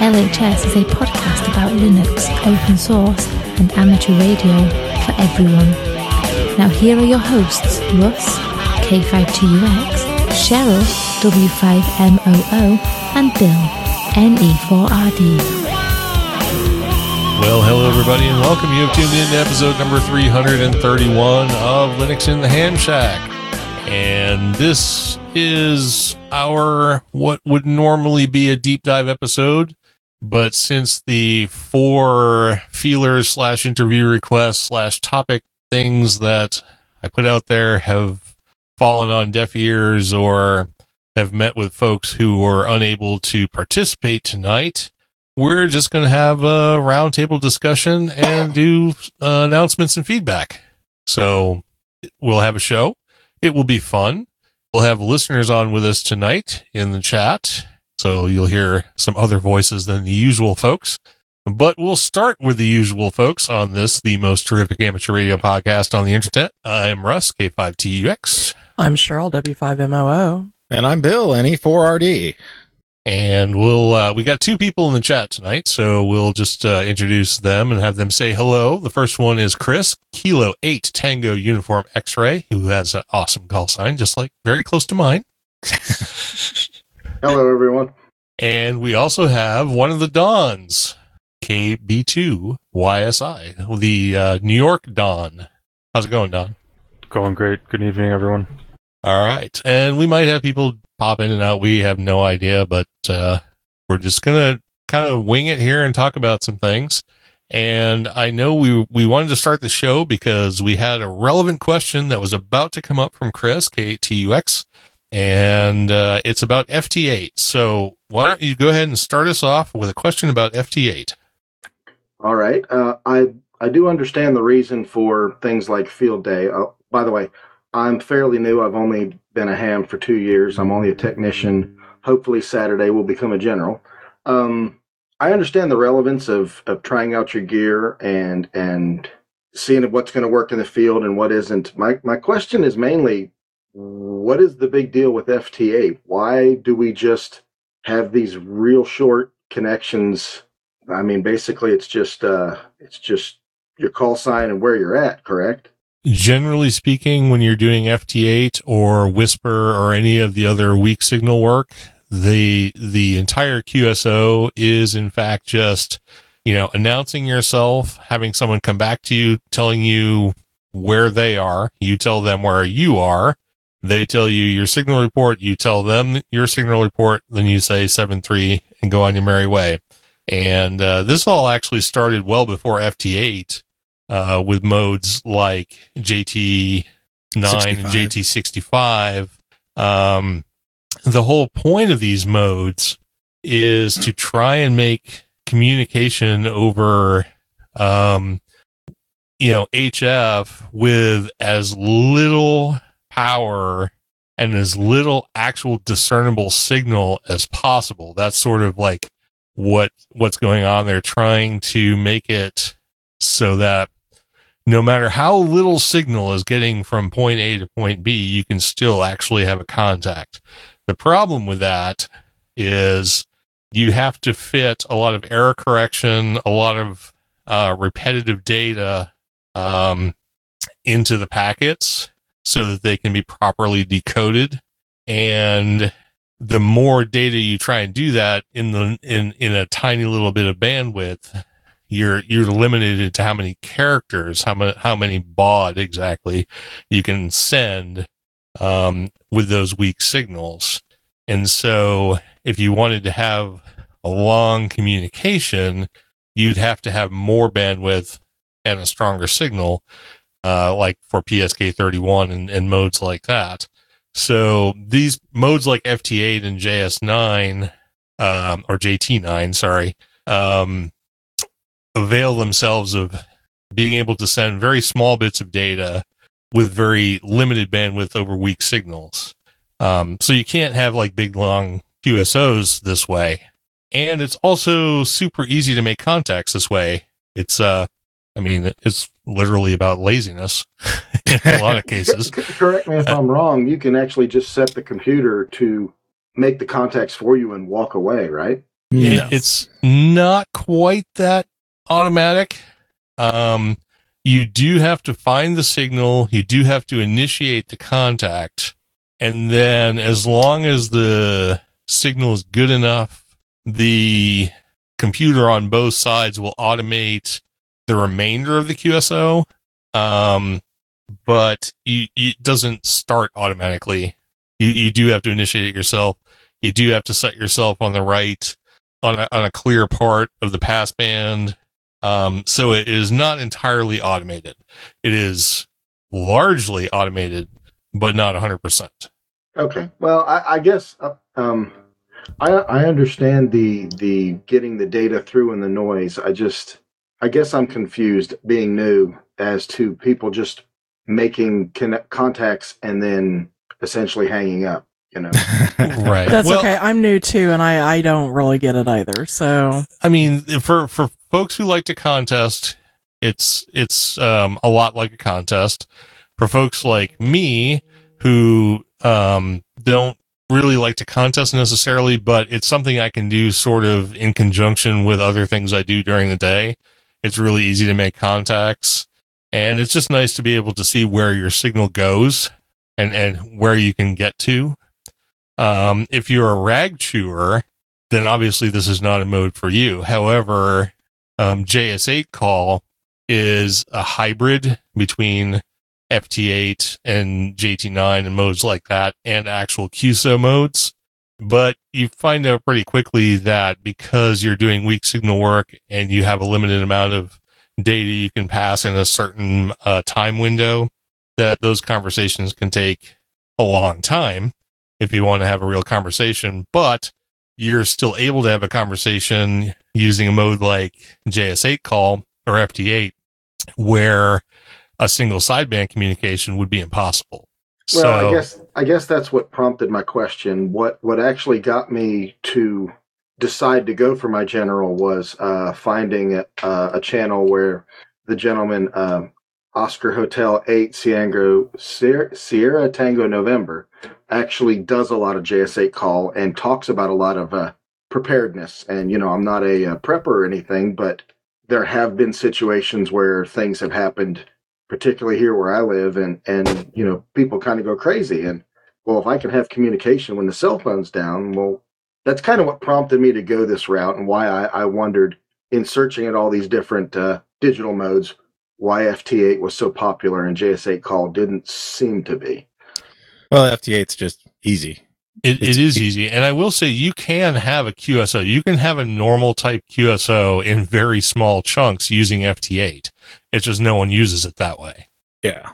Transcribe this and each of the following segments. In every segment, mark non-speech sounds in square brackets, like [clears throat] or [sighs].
LHS is a podcast about Linux, open source, and amateur radio for everyone. Now, here are your hosts Russ, K5TUX, Cheryl, W5MOO, and Bill, NE4RD. Well, hello everybody, and welcome. You have tuned in to episode number 331 of Linux in the Ham Shack. And this is our what would normally be a deep dive episode. But since the four feelers slash interview requests slash topic things that I put out there have fallen on deaf ears or have met with folks who were unable to participate tonight, we're just going to have a roundtable discussion and do uh, announcements and feedback. So we'll have a show. It will be fun. We'll have listeners on with us tonight in the chat. So you'll hear some other voices than the usual folks. But we'll start with the usual folks on this, the most terrific amateur radio podcast on the internet. I'm Russ, K5TUX. I'm Cheryl, W5MOO. And I'm Bill, E NE4RD. And we'll, uh, we got two people in the chat tonight, so we'll just uh, introduce them and have them say hello. The first one is Chris, Kilo 8 Tango Uniform X ray, who has an awesome call sign, just like very close to mine. [laughs] Hello, everyone. And we also have one of the Dons, KB2 YSI, the uh, New York Don. How's it going, Don? Going great. Good evening, everyone. All right. And we might have people pop in and out. We have no idea, but uh, we're just going to kind of wing it here and talk about some things. And I know we we wanted to start the show because we had a relevant question that was about to come up from Chris, K8TUX, and uh, it's about FT8. So why don't you go ahead and start us off with a question about FT8? All right. Uh, I I do understand the reason for things like field day. Uh, by the way, I'm fairly new. I've only been a ham for two years. I'm only a technician. Hopefully, Saturday will become a general. Um, I understand the relevance of of trying out your gear and and seeing what's going to work in the field and what isn't. My my question is mainly, what is the big deal with FT8? Why do we just have these real short connections? I mean, basically, it's just uh, it's just your call sign and where you're at. Correct? Generally speaking, when you're doing FT8 or WSPR or any of the other weak signal work, the the entire QSO is in fact just you know announcing yourself, having someone come back to you, telling you where they are. You tell them where you are. They tell you your signal report. You tell them your signal report. Then you say seven three and go on your merry way. And uh, this all actually started well before FT8 uh, with modes like JT9 and JT65. Um, the whole point of these modes is to try and make communication over, um, you know, HF with as little power and as little actual discernible signal as possible. That's sort of like what what's going on there, trying to make it so that no matter how little signal is getting from point A to point B, you can still actually have a contact. The problem with that is you have to fit a lot of error correction, a lot of uh, repetitive data um, into the packets so that they can be properly decoded. And the more data you try and do that in the in in a tiny little bit of bandwidth, you're you're limited to how many characters, how many how many baud exactly you can send um, with those weak signals. And so, if you wanted to have a long communication, you'd have to have more bandwidth and a stronger signal, uh, like for PSK31 and, and modes like that. So these modes like FT8 and JS9 um, or JT9, sorry, um, avail themselves of being able to send very small bits of data with very limited bandwidth over weak signals. Um, so you can't have like big long QSOs this way. And it's also super easy to make contacts this way. It's, uh, I mean, it's literally about laziness [laughs] in a lot of cases. [laughs] Correct me if I'm wrong. You can actually just set the computer to make the contacts for you and walk away, right? Yeah. it's not quite that automatic. Um, you do have to find the signal. You do have to initiate the contact. And then as long as the signal is good enough, the computer on both sides will automate the remainder of the QSO. Um, but you, it doesn't start automatically. You, you do have to initiate it yourself. You do have to set yourself on the right on a, on a clear part of the passband. Um, so it is not entirely automated. It is largely automated, but not 100%. Okay. Well, I, I guess uh, um, I I understand the the getting the data through and the noise. I just I guess I'm confused, being new, as to people just making connect, contacts and then essentially hanging up. You know. [laughs] Right. That's Well, okay. I'm new too, and I, I don't really get it either. So I mean, for for folks who like to contest, it's it's um, a lot like a contest. For folks like me who um, don't really like to contest necessarily, but it's something I can do sort of in conjunction with other things I do during the day. It's really easy to make contacts, and it's just nice to be able to see where your signal goes and and where you can get to. Um, if you're a rag chewer, then obviously this is not a mode for you. However, um, JS8 call is a hybrid between FT8 and JT9 and modes like that and actual QSO modes. But you find out pretty quickly that because you're doing weak signal work and you have a limited amount of data you can pass in a certain uh, time window, that those conversations can take a long time if you want to have a real conversation. But you're still able to have a conversation using a mode like JS8 call or FT8 where a single sideband communication would be impossible. Well, so I guess I guess that's what prompted my question. What what actually got me to decide to go for my general was uh, finding a, uh, a channel where the gentleman uh, Oscar Hotel Eight Sierra, Sierra Sierra Tango November actually does a lot of JS8 call and talks about a lot of uh, preparedness. And you know, I'm not a, uh prepper or anything, but there have been situations where things have happened particularly here where I live, and and you know people kind of go crazy. And well, if I can have communication when the cell phone's down, well, that's kind of what prompted me to go this route, and why I, I wondered in searching at all these different uh, digital modes why FT8 was so popular and JS8 call didn't seem to be. Well, FT8's just easy. It, it is easy. And I will say you can have a QSO. You can have a normal type QSO in very small chunks using FT8. It's just no one uses it that way. Yeah.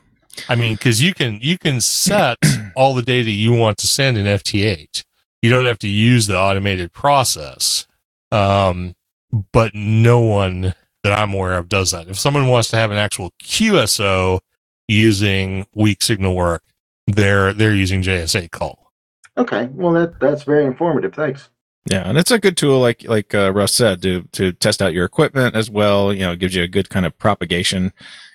I mean, cause you can, you can set [clears throat] all the data you want to send in FT8. You don't have to use the automated process. Um, but no one that I'm aware of does that. If someone wants to have an actual QSO using weak signal work, they're, they're using JS8 call. Okay, well that that's very informative. Thanks. Yeah, and it's a good tool, like like uh, Russ said, to to test out your equipment as well. You know, gives you a good kind of propagation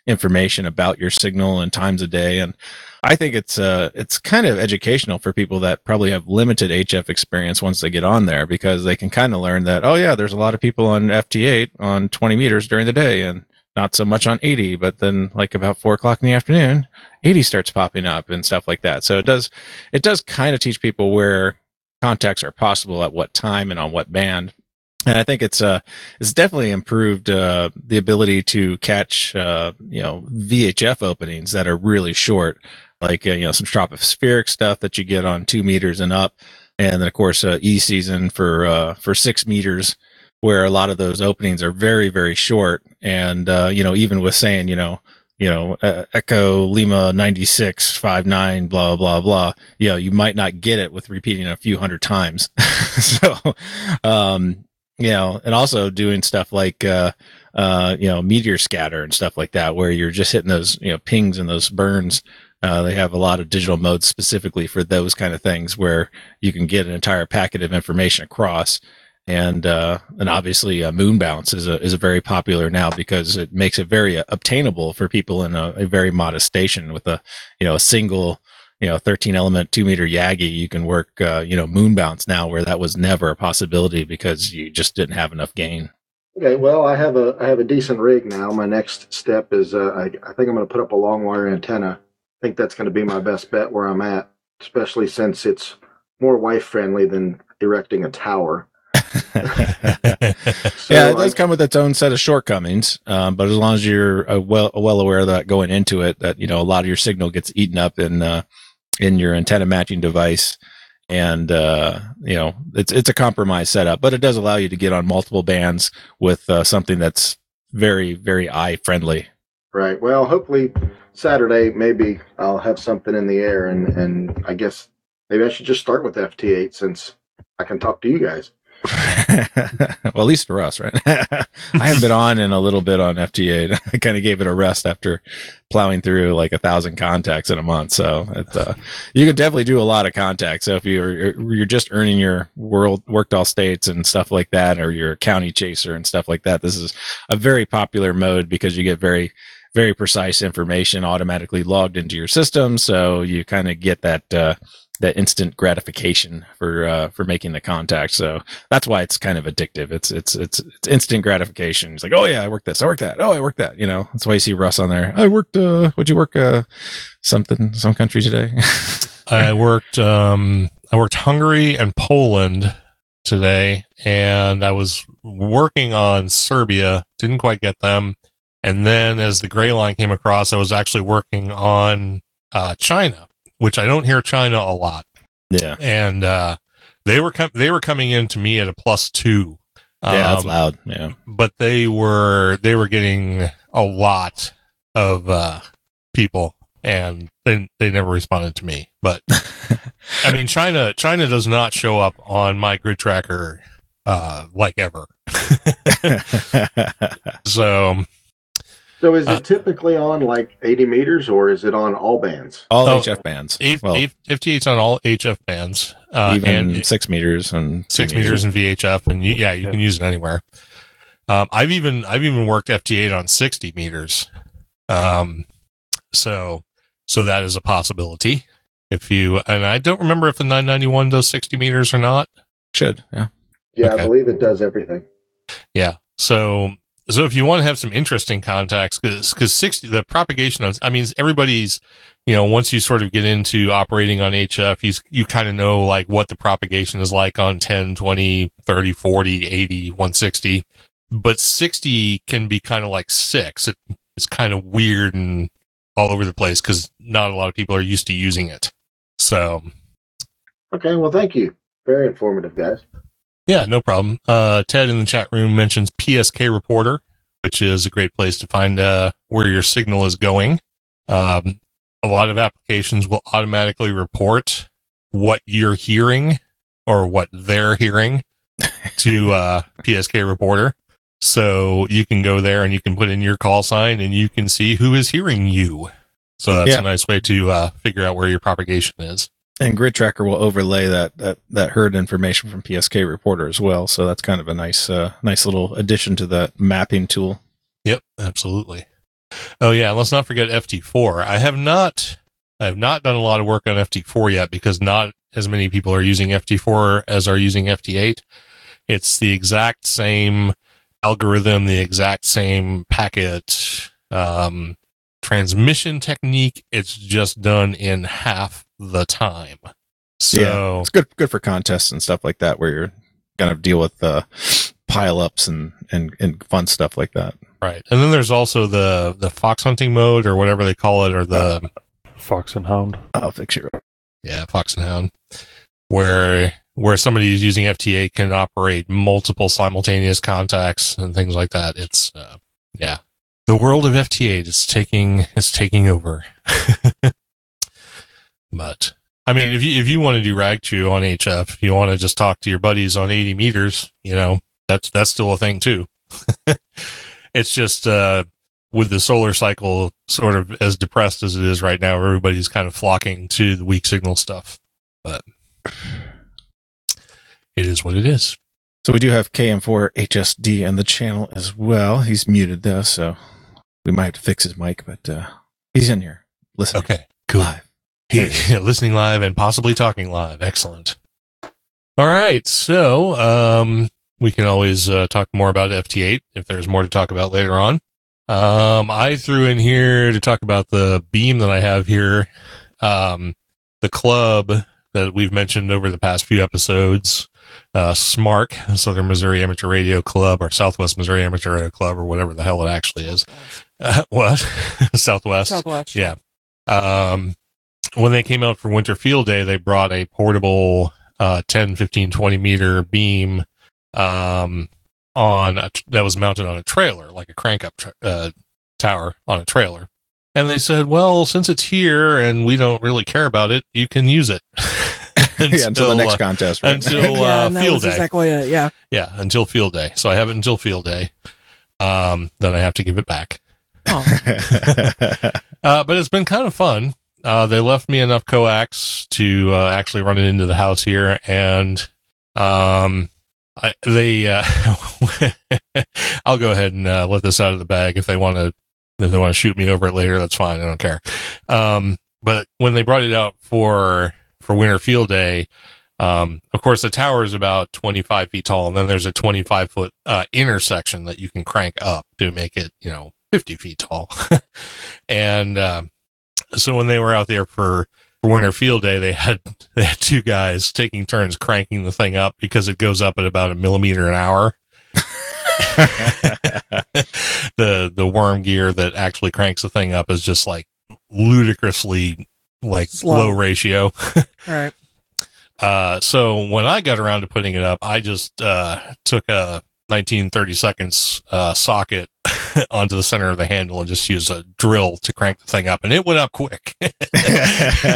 information about your signal and times a day. And I think it's uh it's kind of educational for people that probably have limited HF experience once they get on there because they can kind of learn that oh yeah, there's a lot of people on FT8 on 20 meters during the day and not so much on 80, but then like about four o'clock in the afternoon, 80 starts popping up and stuff like that. So it does it does kind of teach people where contacts are possible at what time and on what band. And I think it's uh it's definitely improved uh the ability to catch uh you know VHF openings that are really short, like uh, you know some tropospheric stuff that you get on two meters and up, and then of course uh, E season for uh for six meters, where a lot of those openings are very very short, and uh you know even with saying you know you know, uh, Echo Lima 96, 59, blah, blah, blah, you know, you might not get it with repeating a few hundred times. [laughs] so, um, you know, and also doing stuff like, uh, uh, you know, meteor scatter and stuff like that, where you're just hitting those, you know, pings and those burns. Uh, they have a lot of digital modes specifically for those kind of things where you can get an entire packet of information across and uh, and obviously uh, moon bounce is a is a very popular now because it makes it very uh, obtainable for people in a, a, very modest station with a you know a single you know 13 element 2 meter yagi. You can work uh, you know moon bounce now where that was never a possibility because you just didn't have enough gain. Okay well i have a i have a decent rig now. My next step is uh, I, I think i'm going to put up a long wire antenna. I think that's going to be my best bet where i'm at especially since it's more wife friendly than erecting a tower [laughs] yeah, it does come with its own set of shortcomings. Um, but as long as you're uh, well well aware of that going into it, that you know a lot of your signal gets eaten up in uh, in your antenna matching device, and uh, you know it's it's a compromise setup, but it does allow you to get on multiple bands with uh, something that's very very eye friendly. Right. Well, hopefully Saturday maybe I'll have something in the air, and and I guess maybe I should just start with FT8 since I can talk to you guys. [laughs] well, at least for us, right? [laughs] I haven't been on in a little bit on FT8. [laughs] I kind of gave it a rest after plowing through like a thousand contacts in a month. So uh, you can definitely do a lot of contacts. So if you're you're just earning your world worked all states and stuff like that, or you're a county chaser and stuff like that, this is a very popular mode because you get very very precise information automatically logged into your system. So you kind of get that. Uh, that instant gratification for uh, for making the contact. So that's why it's kind of addictive. It's it's it's it's instant gratification. It's like, oh yeah, I worked this, I worked that, oh I worked that. You know, that's why you see Russ on there. I worked. Uh, would you work? Uh, something some country today. [laughs] I worked. Um, I worked Hungary and Poland today, and I was working on Serbia. Didn't quite get them. And then as the gray line came across, I was actually working on uh, China which I don't hear China a lot. Yeah, and uh, they were com- they were coming in to me at a plus two. Yeah, that's um, loud. Yeah, but they were they were getting a lot of uh, people, and they they never responded to me. But [laughs] I mean, China China does not show up on my grid tracker uh, like ever. [laughs] so so is it uh, typically on like 80 meters or is it on all bands? All oh, HF bands. Eight, well, eight, FT8's on all HF bands. Uh, even and six meters and six meters and VHF. And you, yeah, you yeah. can use it anywhere. Um, I've even, I've even worked FT8 on 60 meters. Um, so, so that is a possibility if you, and I don't remember if the 991 does 60 meters or not. Should. Yeah. Yeah. Okay. I believe it does everything. Yeah. So so if you want to have some interesting contacts, because because sixty the propagation of I mean everybody's you know once you sort of get into operating on HF, you you kind of know like what the propagation is like on 10, 20, 30, 40, 80, 160. But 60 can be kind of like six. It, it's kind of weird and all over the place because not a lot of people are used to using it. So, okay, well, thank you. Very informative, guys. Yeah, no problem. Uh, Ted in the chat room mentions PSK Reporter, which is a great place to find uh, where your signal is going. Um, a lot of applications will automatically report what you're hearing or what they're hearing [laughs] to uh, PSK Reporter. So you can go there and you can put in your call sign and you can see who is hearing you. So that's yeah. a nice way to uh, figure out where your propagation is. And Grid Tracker will overlay that, that, that herd information from PSK Reporter as well. So that's kind of a nice, uh, nice little addition to that mapping tool. Yep, absolutely. Oh yeah, let's not forget FT4. I have not, I have not done a lot of work on FT4 yet because not as many people are using FT4 as are using FT8. It's the exact same algorithm, the exact same packet um, transmission technique. It's just done in half the time. So yeah, it's good good for contests and stuff like that where you're gonna deal with uh pile ups and, and and fun stuff like that. Right. And then there's also the the fox hunting mode or whatever they call it or the fox and hound. I'll fix you. Yeah, fox and hound. Where where somebody who's using FT8 can operate multiple simultaneous contacts and things like that. It's uh, yeah, the world of FT8 is taking is taking over. [laughs] but I mean, if you if you want to do rag chew on HF, you want to just talk to your buddies on 80 meters, you know, that's that's still a thing too. [laughs] it's just uh, with the solar cycle sort of as depressed as it is right now, everybody's kind of flocking to the weak signal stuff. But it is what it is. So we do have KM4 HSD in the channel as well. He's muted though, so we might have to fix his mic, but uh, he's in here. Listen. Okay, cool. Live. Yeah, [laughs] listening live and possibly talking live. Excellent. All right. So, um, we can always uh, talk more about FT8 if there's more to talk about later on. Um, I threw in here to talk about the beam that I have here. Um, the club that we've mentioned over the past few episodes, uh, SMARC, Southern Missouri Amateur Radio Club, or Southwest Missouri Amateur Radio Club, or whatever the hell it actually is. Uh, [laughs] what? [laughs] Southwest. Southwest. Yeah. Um, when they came out for Winter Field Day, they brought a portable uh, 10, 15, 20 meter beam um, on a, that was mounted on a trailer, like a crank up tra- uh, tower on a trailer. And they said, well, since it's here and we don't really care about it, you can use it. [laughs] yeah, until the next uh, contest. Right? until [laughs] yeah, uh, and field day. exactly it. Yeah. Yeah, until field day. So I have it until field day. Um, then I have to give it back. Oh, [laughs] Uh, but it's been kind of fun. Uh, they left me enough coax to uh, actually run it into the house here, and um, I, they. Uh, [laughs] I'll go ahead and uh, let this out of the bag if they want to. If they want to shoot me over it later, that's fine. I don't care. Um, but when they brought it out for for Winter Field Day, um, of course, the tower is about 25 feet tall, and then there's a 25 foot uh, intersection that you can crank up to make it, you know, 50 feet tall. [laughs] and um, so when they were out there for, for Winter Field Day, they had [laughs] they had two guys taking turns cranking the thing up because it goes up at about a millimeter an hour. [laughs] the the worm gear that actually cranks the thing up is just like ludicrously like Slow. low ratio. [laughs] right. Uh, so when I got around to putting it up, I just uh, took a 1930 seconds uh, socket [laughs] onto the center of the handle and just use a drill to crank the thing up, and it went up quick. [laughs]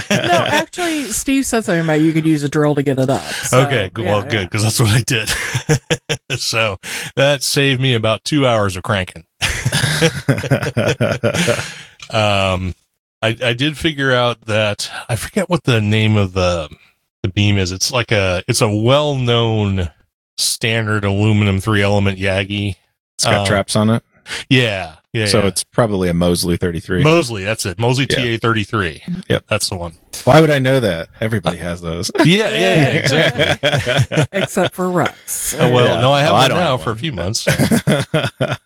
No, actually, Steve said something about you could use a drill to get it up. so, okay, good, yeah, well, yeah. good because that's what I did. [laughs] so that saved me about two hours of cranking. um, I, I did figure out that I forget what the name of the the beam is. It's like a it's a well known standard aluminum three element Yagi. it's got Um, traps on it, Yeah, yeah. so yeah. it's probably a Mosley 33. Mosley. That's it. Mosley Yeah. TA thirty three. Yep. that's the one. Why would I know that? Everybody has those. [laughs] Yeah, yeah, yeah exactly. [laughs] Except for Rex. Oh, well, Yeah. no, I have Oh, I one don't now have for a few months. [laughs]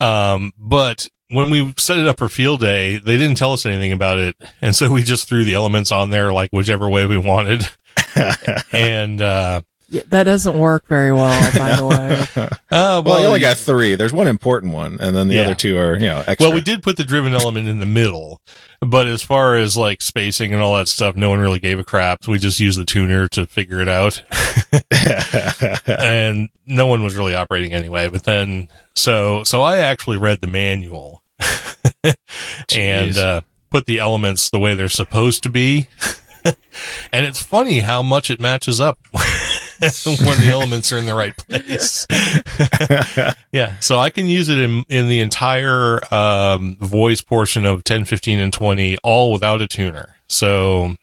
Um, but when we set it up for field day, they didn't tell us anything about it, and so we just threw the elements on there like whichever way we wanted. And uh, Yeah, that doesn't work very well, [laughs] by the way. uh, [laughs] well, you only got three. There's one important one, and then the Yeah. other two are, you know, extra. well, we did put the driven element in the middle, but as far as like spacing and all that stuff, no one really gave a crap. We just used the tuner to figure it out. [laughs] and no one was really operating anyway. But then, so so I actually read the manual and Jeez. uh, put the elements the way they're supposed to be. and it's funny how much it matches up [laughs] when the elements are in the right place. [laughs] yeah, so I can use it in in the entire um, voice portion of 10, 15, and 20, all without a tuner. So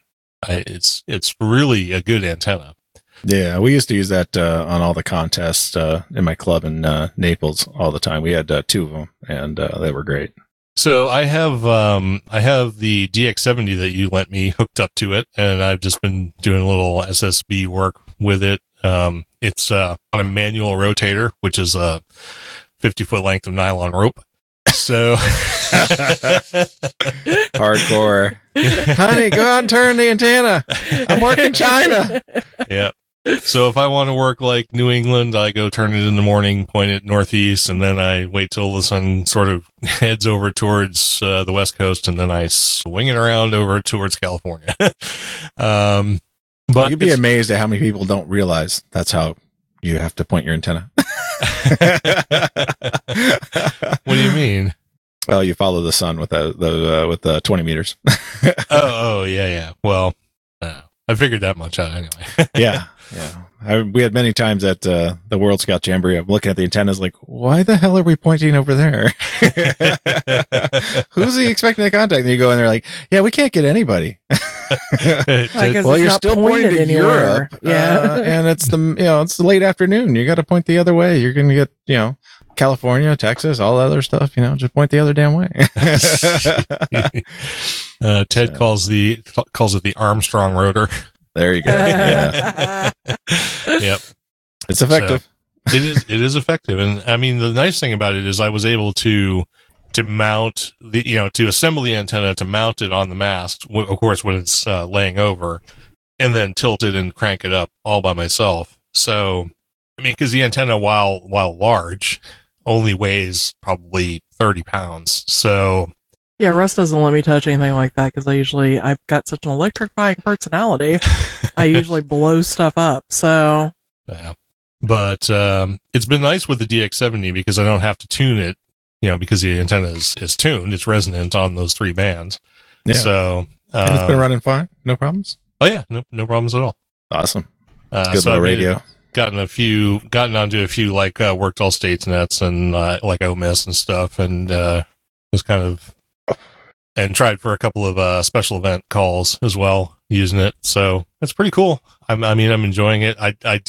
I, it's it's really a good antenna. Yeah, we used to use that uh, on all the contests uh, in my club in uh, Naples all the time. We had uh, two of them, and uh, they were great. So I have um I have the DX70 that you lent me [laughs] hooked up to it, and I've just been doing a little SSB work with it. Um, it's uh, on a manual rotator, which is a 50 foot length of nylon rope. So [laughs] Hardcore, [laughs] honey, go out and turn the antenna. I'm working China. yeah. So if I want to work like New England, I go turn it in the morning, point it northeast, and then I wait till the sun sort of [laughs] heads over towards uh, the west coast, and then I swing it around over towards California. um, but You'd be amazed at how many people don't realize that's how you have to point your antenna. [laughs] what do you mean? Well, you follow the sun with the, the uh, with the 20 meters. [laughs] oh, oh, yeah, yeah. Well, uh, I figured that much out anyway. [laughs] yeah, yeah. I, we had many times at uh, the World Scout Jamboree. I'm looking at the antennas, like, why the hell are we pointing over there? Who's he expecting to contact? And you go in there, like, yeah, we can't get anybody. [laughs] I well, you're still pointing pointed to anywhere. Europe, [laughs] Yeah. uh, and it's the you know it's the late afternoon. You got to point the other way. You're going to get you know California, Texas, all that other stuff. You know, just point the other damn way. [laughs] uh, Ted calls the calls it the Armstrong rotor. there you go. Yeah, Yep. it's effective. it is it is effective and i mean the nice thing about it is i was able to to mount the you know to assemble the antenna to mount it on the mast w- of course when it's uh, laying over and then tilt it and crank it up all by myself so i mean because the antenna while while large only weighs probably 30 pounds so Yeah, Russ doesn't let me touch anything like that because I usually I've got such an electrifying personality. I [laughs] usually blow stuff up. So Yeah. But um, it's been nice with the DX70 because I don't have to tune it, you know, because the antenna is, is tuned. It's resonant on those three bands. Yeah. So, and it's been um, running fine. No problems. oh yeah, no, no problems at all. Awesome. Uh, Good so little I've made radio. gotten a few, gotten onto a few like uh, worked all states nets and uh, like OMISS and stuff, and uh, was kind of and tried for a couple of uh, special event calls as well using it. So it's pretty cool. I'm, I mean, I'm enjoying it. I I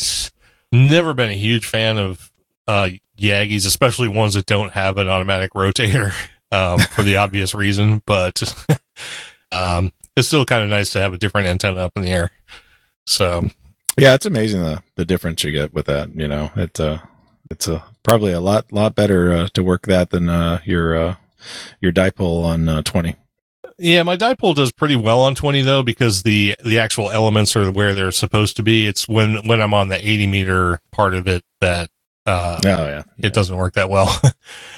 never been a huge fan of uh, Yagis, especially ones that don't have an automatic rotator [laughs] um, for the obvious reason, but [laughs] um, it's still kind of nice to have a different antenna up in the air. So Yeah, it's amazing the the difference you get with that. You know, it uh, it's a probably a lot lot better uh, to work that than uh, your uh, your dipole on uh, 20. Yeah, my dipole does pretty well on 20 though because the the actual elements are where they're supposed to be. It's when when I'm on the 80 meter part of it that uh Oh yeah, it doesn't work that well. [laughs]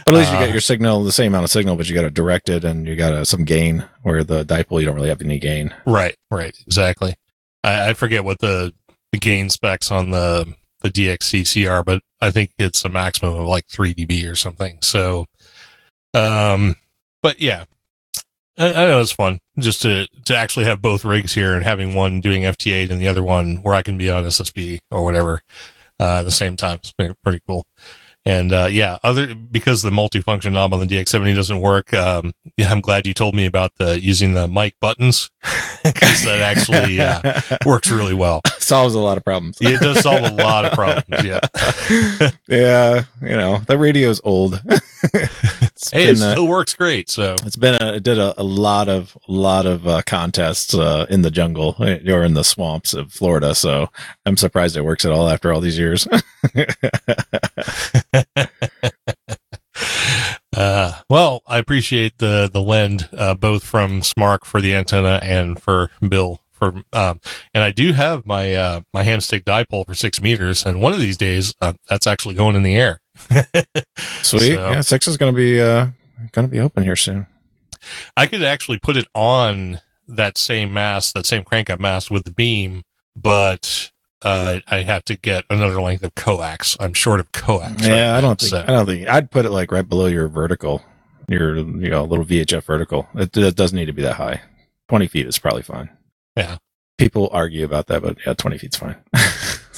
But at least you Uh, get your signal, the same amount of signal, but you got to direct it and you got uh, some gain. Where the dipole, you don't really have any gain. right, right, exactly. I, I forget what the the gain specs on the the DXCC are, but I think it's a maximum of like 3 dB or something. So, um, but yeah, I, I know it's fun just to to actually have both rigs here and having one doing FT8 and the other one where I can be on SSB or whatever uh, at the same time. It's been pretty cool. And uh, yeah, other because the multifunction knob on the DX70 doesn't work. Um, yeah, I'm glad you told me about the using the mic buttons [laughs] because that actually uh, works really well. solves a lot of problems. It does solve a lot of problems. Yeah. [laughs] yeah, you know the radio's old. [laughs] it's Hey, it still works great. So it's been a, it did a, a lot of lot of uh, contests uh, in the jungle uh, or in the swamps of Florida. So I'm surprised it works at all after all these years. [laughs] [laughs] Uh, well, I appreciate the the lend uh, both from SMARC for the antenna and for Bill for um, and I do have my uh, my hamstick dipole for six meters, and one of these days uh, that's actually going in the air. [laughs] Sweet, So- yeah. Six is going to be uh, going to be open here soon. I could actually put it on that same mast, that same crank up mast with the beam, but uh, I have to get another length of coax. I'm short of coax. Yeah, right I don't now, think so- I don't think I'd put it like right below your vertical, your you know little VHF vertical. It, it doesn't need to be that high. Twenty feet is probably fine. Yeah. People argue about that, but yeah, twenty feet's fine. [laughs]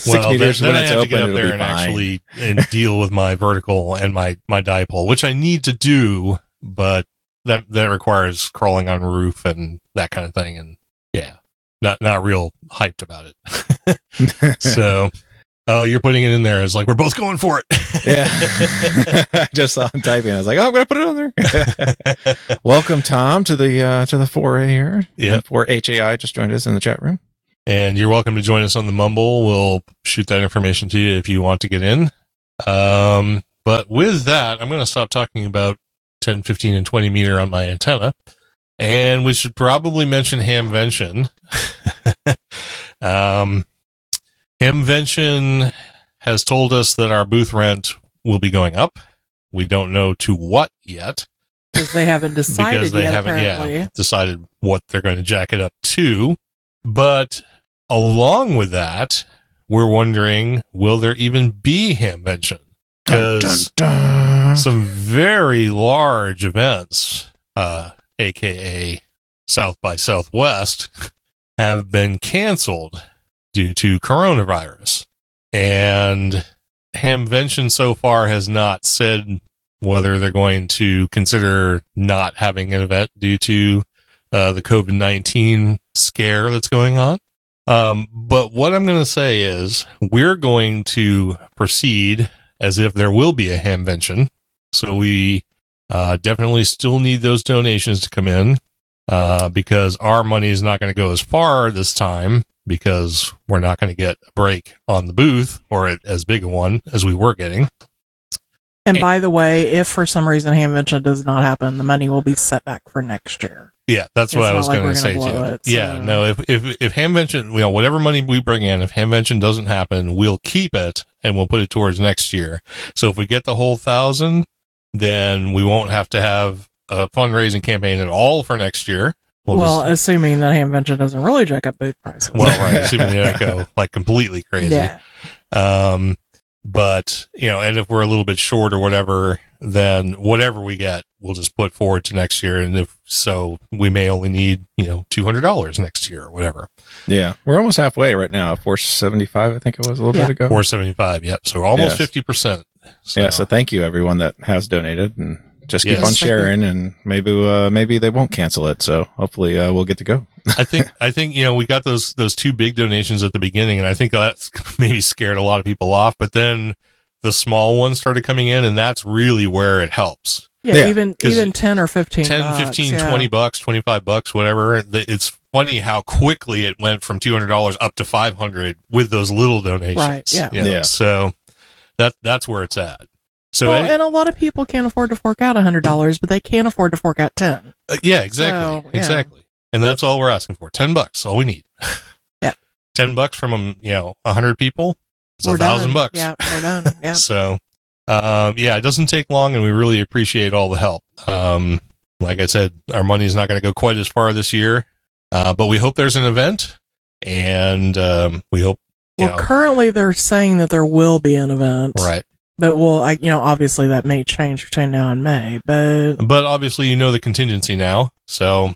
Six well, then, meters then when I have to get up there and fine. actually [laughs] and deal with my vertical and my my dipole, which I need to do, but that that requires crawling on roof and that kind of thing, and yeah, not not real hyped about it. [laughs] so, oh, you're putting it in there. It's like we're both going for it. yeah, I [laughs] just saw him typing. I was like, oh, I'm gonna put it on there. Welcome, Tom, to the uh, to the foray here. Yeah. for HAI just joined us in the chat room. And you're welcome to join us on the Mumble. We'll shoot that information to you if you want to get in. Um, but with that, I'm going to stop talking about 10, 15, and 20 meter on my antenna. And we should probably mention Hamvention. [laughs] um, Hamvention has told us that our booth rent will be going up. We don't know to what yet because they haven't decided because they yet, haven't apparently. yeah, decided what they're going to jack it up to. But along with that, we're wondering will there even be Hamvention? Because some very large events, uh, aka South by Southwest, have been canceled due to coronavirus. And Hamvention so far has not said whether they're going to consider not having an event due to uh, the COVID 19 scare that's going on. Um, but what I'm going to say is we're going to proceed as if there will be a hamvention. So we uh, definitely still need those donations to come in uh, because our money is not going to go as far this time because we're not going to get a break on the booth or as big a one as we were getting. And by the way, if for some reason Hamvention does not happen, the money will be set back for next year. Yeah, that's It's what I was like going to say too. it, yeah, no, if if if Hamvention, you know, whatever money we bring in, if Hamvention doesn't happen, we'll keep it and we'll put it towards next year. So if we get the whole thousand, then we won't have to have a fundraising campaign at all for next year. We'll well, just- assuming that Hamvention doesn't really jack up booth prices. well, right, assuming they don't go like completely crazy. [laughs] yeah. Um, but you know, and if we're a little bit short or whatever, then whatever we get, we'll just put forward to next year. And if so, we may only need you know two hundred dollars next year or whatever. Yeah, we're almost halfway right now. Four seventy five, I think it was a little Yeah. bit ago. Four seventy five. Yep. So almost Yes. fifty percent. Yeah, so thank you everyone that has donated, and just keep Yes. on sharing, and maybe uh, maybe they won't cancel it. So hopefully uh, we'll get to go. [laughs] I think I think you know we got those those two big donations at the beginning, and I think that's [laughs] maybe scared a lot of people off. But then the small ones started coming in, and that's really where it helps. yeah, Yeah, even 'cause even ten or fifteen, 10 bucks, 15 yeah. 20 bucks 25 bucks whatever it's funny how quickly it went from $200 up to 500 with those little donations Right, yeah. You know, Yeah. so that that's where it's at so well, and a lot of people can't afford to fork out a hundred dollars, but they can't afford to fork out ten. uh, yeah exactly So, yeah. exactly and that's all we're asking for 10 bucks all we need [laughs] Yeah. 10 bucks from um, you know 100 people it's a thousand bucks Yeah, we're done. [laughs] Yeah. So, um, yeah, it doesn't take long, and we really appreciate all the help. Um, like I said, our money is not going to go quite as far this year, uh, but we hope there's an event, and um, we hope, Well, know, currently they're saying that there will be an event, right. But well, I you know obviously that may change between now and May, but But obviously, you know the contingency now, so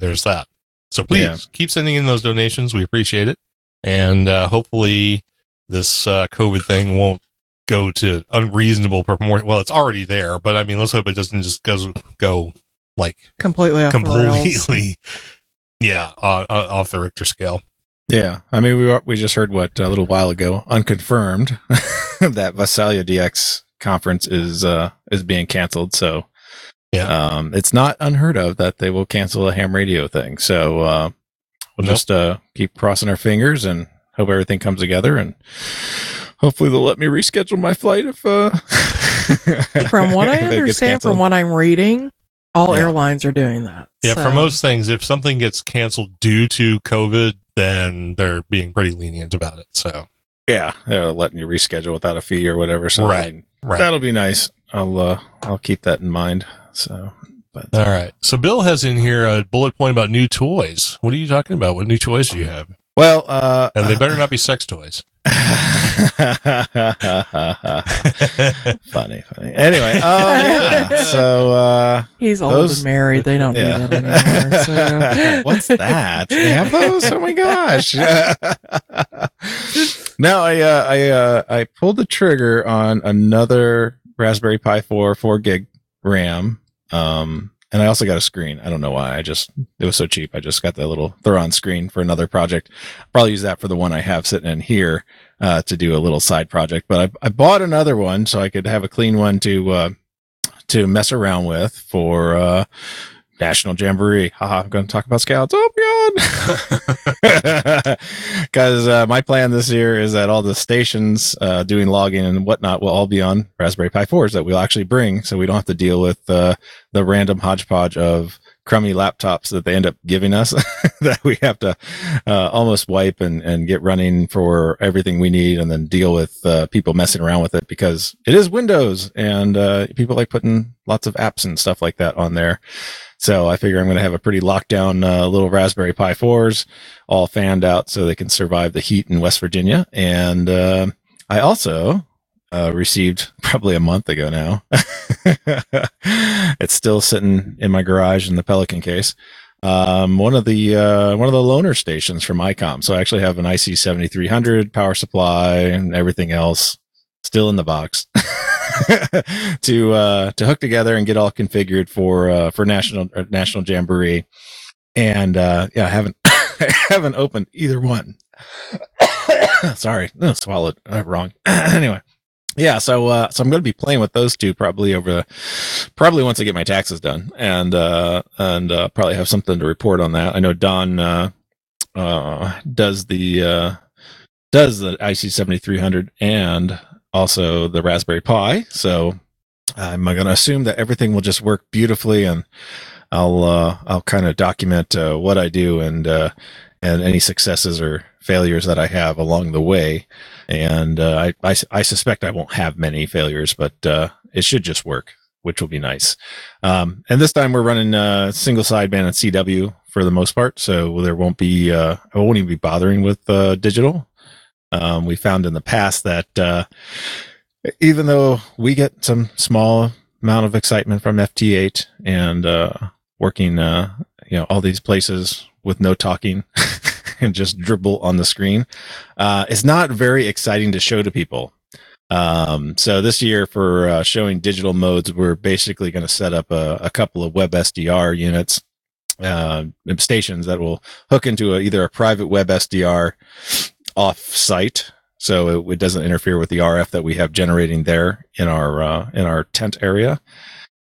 there's that. So please Yeah. keep sending in those donations. We appreciate it, and uh, hopefully, this uh, COVID thing won't go to unreasonable proportion. Well, it's already there, but I mean, let's hope it doesn't just goes go like completely off the rails. completely, [laughs] yeah, uh, uh, off the Richter scale. Yeah, I mean, we were- we just heard what a little while ago, unconfirmed, [laughs] that Visalia DX conference is uh is being canceled. So Yeah. um, it's not unheard of that they will cancel a ham radio thing. So uh, we'll Nope. just uh keep crossing our fingers and hope everything comes together and. Hopefully they'll let me reschedule my flight if uh [laughs] From what [laughs] I if it gets understand, from what I'm reading, all Yeah. airlines are doing that. Yeah, So- for most things, if something gets canceled due to COVID, then they're being pretty lenient about it. So Yeah, they're letting you reschedule without a fee or whatever. So Right, I mean, right. that'll be nice. I'll uh, I'll keep that in mind. So, but All right. So Bill has in here a bullet point about new toys. What are you talking about? What new toys do you have? well, uh, And they [laughs] better not be sex toys. [laughs] funny, funny. Anyway, um, yeah. So, uh, He's old Those- and married. They don't yeah. do that anymore. So. [laughs] What's that? They have those? Oh my gosh! [laughs] now I uh, I uh, I pulled the trigger on another Raspberry Pi 4 4 gig RAM. Um, and I also got a screen. I don't know why. I just it was so cheap. I just got the little Thuron screen for another project. Probably use that for the one I have sitting in here uh, to do a little side project. But I, I bought another one so I could have a clean one to uh, to mess around with for uh, National Jamboree. Haha, I'm going to talk about scouts. Oh my god! [laughs] Because uh, my plan this year is that all the stations uh, doing logging and whatnot will all be on Raspberry Pi 4s that we'll actually bring, so we don't have to deal with uh, the random hodgepodge of crummy laptops that they end up giving us [laughs] that we have to uh, almost wipe and, and get running for everything we need and then deal with uh, people messing around with it because it is Windows and uh, people like putting lots of apps and stuff like that on there. So I figure I'm going to have a pretty locked down uh, little Raspberry Pi 4s all fanned out so they can survive the heat in West Virginia. And uh, I also uh, received [laughs] probably a month ago now. [laughs] it's still sitting in my garage in the Pelican case. Um, one of the uh, one of the loaner stations from ICOM. So I actually have an IC seventy three hundred power supply and everything else still in the box [laughs] to uh, to hook together and get all configured for uh, for national uh, national jamboree. And uh, yeah, I haven't [coughs] I haven't opened either one. [coughs] Sorry, no, [coughs] swallowed uh, wrong. anyway, yeah, so uh, so I'm going to be playing with those two probably over probably once I get my taxes done, and uh, and uh, probably have something to report on that. I know Don uh, uh, does the uh, does the IC 7300 and also the Raspberry Pi, so I'm going to assume that everything will just work beautifully, and I'll I'll kind of document what I do and and any successes or failures that I have along the way. And uh, I, I I suspect I won't have many failures, but uh, it should just work, which will be nice. Um, and this time we're running uh, single sideband and CW for the most part, so there won't be uh, I won't even be bothering with uh, digital. Um, we found in the past that uh, even though we get some small amount of excitement from FT8 and working, you know, all these places with no talking [laughs] and just dribble on the screen, uh, it's not very exciting to show to people. Um, so this year for uh, showing digital modes, we're basically going to set up a, a couple of web SDR units, uh, stations that will hook into a, either a private web SDR off site. So it, it doesn't interfere with the RF that we have generating there in our, uh, in our tent area.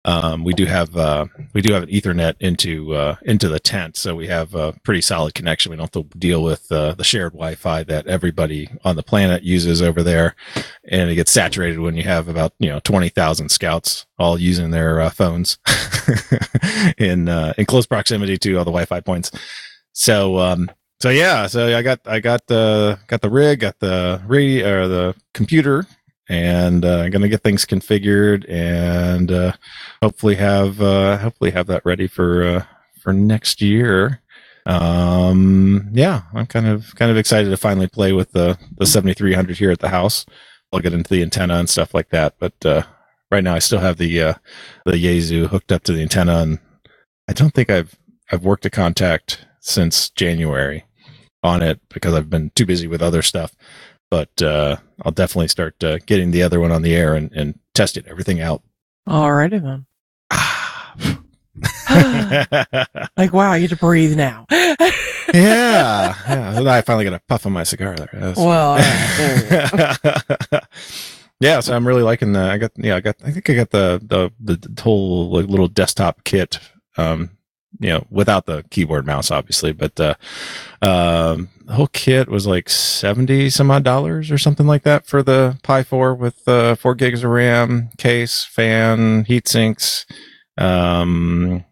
Um, we do have uh, we do have an Ethernet into uh, into the tent, so we have a pretty solid connection. We don't have to deal with uh, the shared Wi-Fi that everybody on the planet uses over there, and it gets saturated when you have about you know twenty thousand scouts all using their uh, phones [laughs] in uh, in close proximity to all the Wi-Fi points. So um, so yeah, so I got I got the got the rig, got the radio or the computer and uh, I'm gonna get things configured and uh, hopefully have uh, hopefully have that ready for uh, for next year. Um, yeah, I'm kind of kind of excited to finally play with the the 7300 here at the house. I'll get into the antenna and stuff like that, but uh, right now I still have the uh, the Yaesu hooked up to the antenna, and I don't think I've I've worked a contact since January on it because I've been too busy with other stuff but uh, I'll definitely start uh, getting the other one on the air and, and testing everything out. Alrighty then. [sighs] [sighs] like wow, I get to breathe now. [laughs] yeah, yeah. I finally got a puff on my cigar there. That's- well, uh, [laughs] yeah, so I'm really liking the. I got yeah, I got. I think I got the the the whole like little desktop kit. Um, you know, without the keyboard mouse, obviously, but uh, um, the whole kit was like seventy some odd dollars or something like that for the Pi Four with uh, four gigs of RAM, case, fan, heat sinks, um,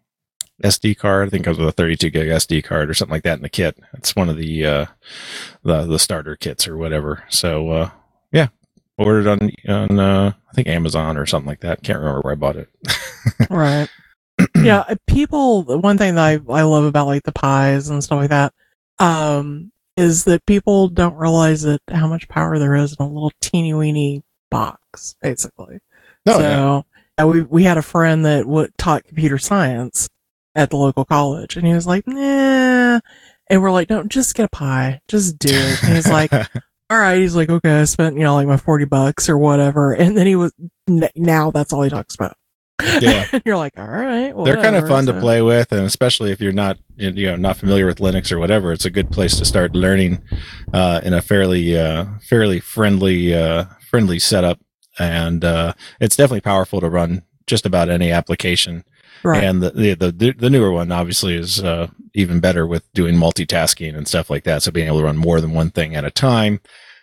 SD card. I think it comes with a thirty-two gig SD card or something like that in the kit. It's one of the uh, the the starter kits or whatever. So uh, yeah, ordered on on uh, I think Amazon or something like that. Can't remember where I bought it. [laughs] right. Yeah, uh, people. One thing that I, I love about like the pies and stuff like that, um, is that people don't realize that how much power there is in a little teeny weeny box, basically. Oh, so yeah, we we had a friend that w- taught computer science at the local college, and he was like, "Nah," and we're like, "No, just get a pie, just do it." And he's like, [laughs] "All right." He's like, "Okay, I spent you know like my forty bucks or whatever," and then he was n- now that's all he talks about. Yeah. [laughs] You're like, all right. They're kind of whatever." fun to play with, and especially if you're not, you know, not familiar with Linux or whatever, it's a good place to start learning uh, in a fairly, uh, fairly friendly, uh, friendly setup. And uh, it's definitely powerful to run just about any application. Right. And the, the the the newer one obviously is uh, even better with doing multitasking and stuff like that. So being able to run more than one thing at a time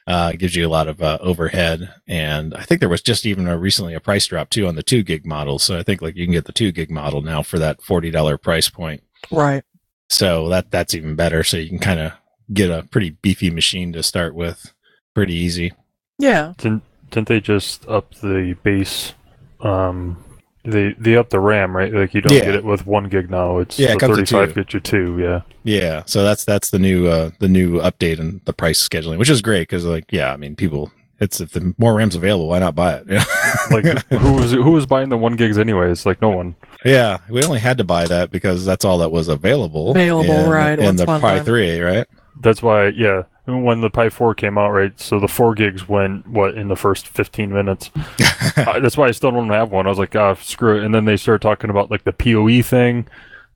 uh, gives you a lot of uh, overhead. And I think there was just even a recently a price drop too on the two gig model. So I think like you can get the two gig model now for that forty dollar price point. right. So that that's even better. So you can kind of get a pretty beefy machine to start with, pretty easy. Yeah. Didn't didn't they just up the base? Um, they they up the RAM, right? Like you don't Yeah. get it with one gig now. It's Yeah, it the 35 two. get you two. Yeah. Yeah, so that's that's the new uh the new update and the price scheduling, which is great because like yeah, I mean people it's if the more RAM's available, why not buy it? Yeah. [laughs] Like who was who was buying the one gigs anyways? Like no one. yeah, we only had to buy that because that's all that was available. Available, in, right, In once the Pi 3, right? That's why, yeah. When the Pi 4 came out, right? So the four gigs went what in the first 15 minutes. [laughs] uh, that's why I still don't have one. I was like, ah, screw it. And then they started talking about like the PoE thing,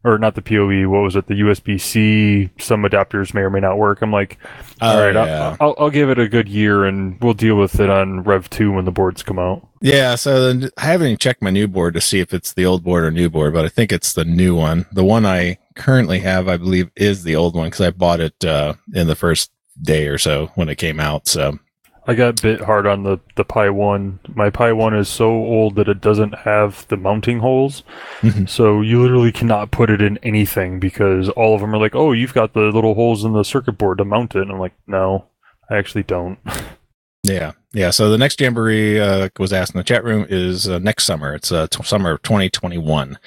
or not the PoE. What was it? The USB C. Some adapters may or may not work. I'm like, all Oh, right, yeah. I'll, I'll, I'll give it a good year, and we'll deal with it on Rev 2 when the boards come out. Yeah, so then I haven't even checked my new board to see if it's the old board or new board, but I think it's the new one. The one I currently have, I believe, is the old one because I bought it uh, in the first day or so when it came out. So I got bit hard on the the Pi One. My Pi One is so old that it doesn't have the mounting holes, Mhm. so you literally cannot put it in anything because all of them are like, "Oh, you've got the little holes in the circuit board to mount it." And I'm like, "No, I actually don't." [laughs] yeah, yeah. So the next jamboree uh, was asked in the chat room is uh, next summer. It's uh, t- summer of 2021.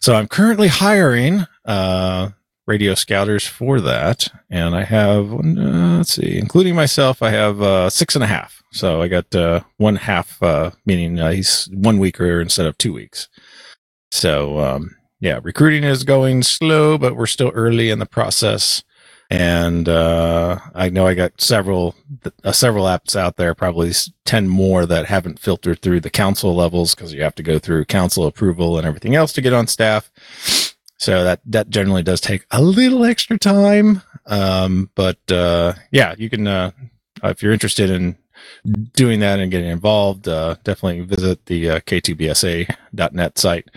So I'm currently hiring uh, radio scouters for that, and I have uh, let's see, including myself, I have uh, six and a half. So I got uh, one half, uh, meaning uh, he's one weeker instead of two weeks. So um, yeah, recruiting is going slow, but we're still early in the process. And uh, I know I got several several apps out there, probably ten more that haven't filtered through the council levels because you have to go through council approval and everything else to get on staff. So that that generally does take a little extra time. Um, but uh, yeah, you can uh, if you're interested in doing that and getting involved, uh, definitely visit the uh, k2bsa.net site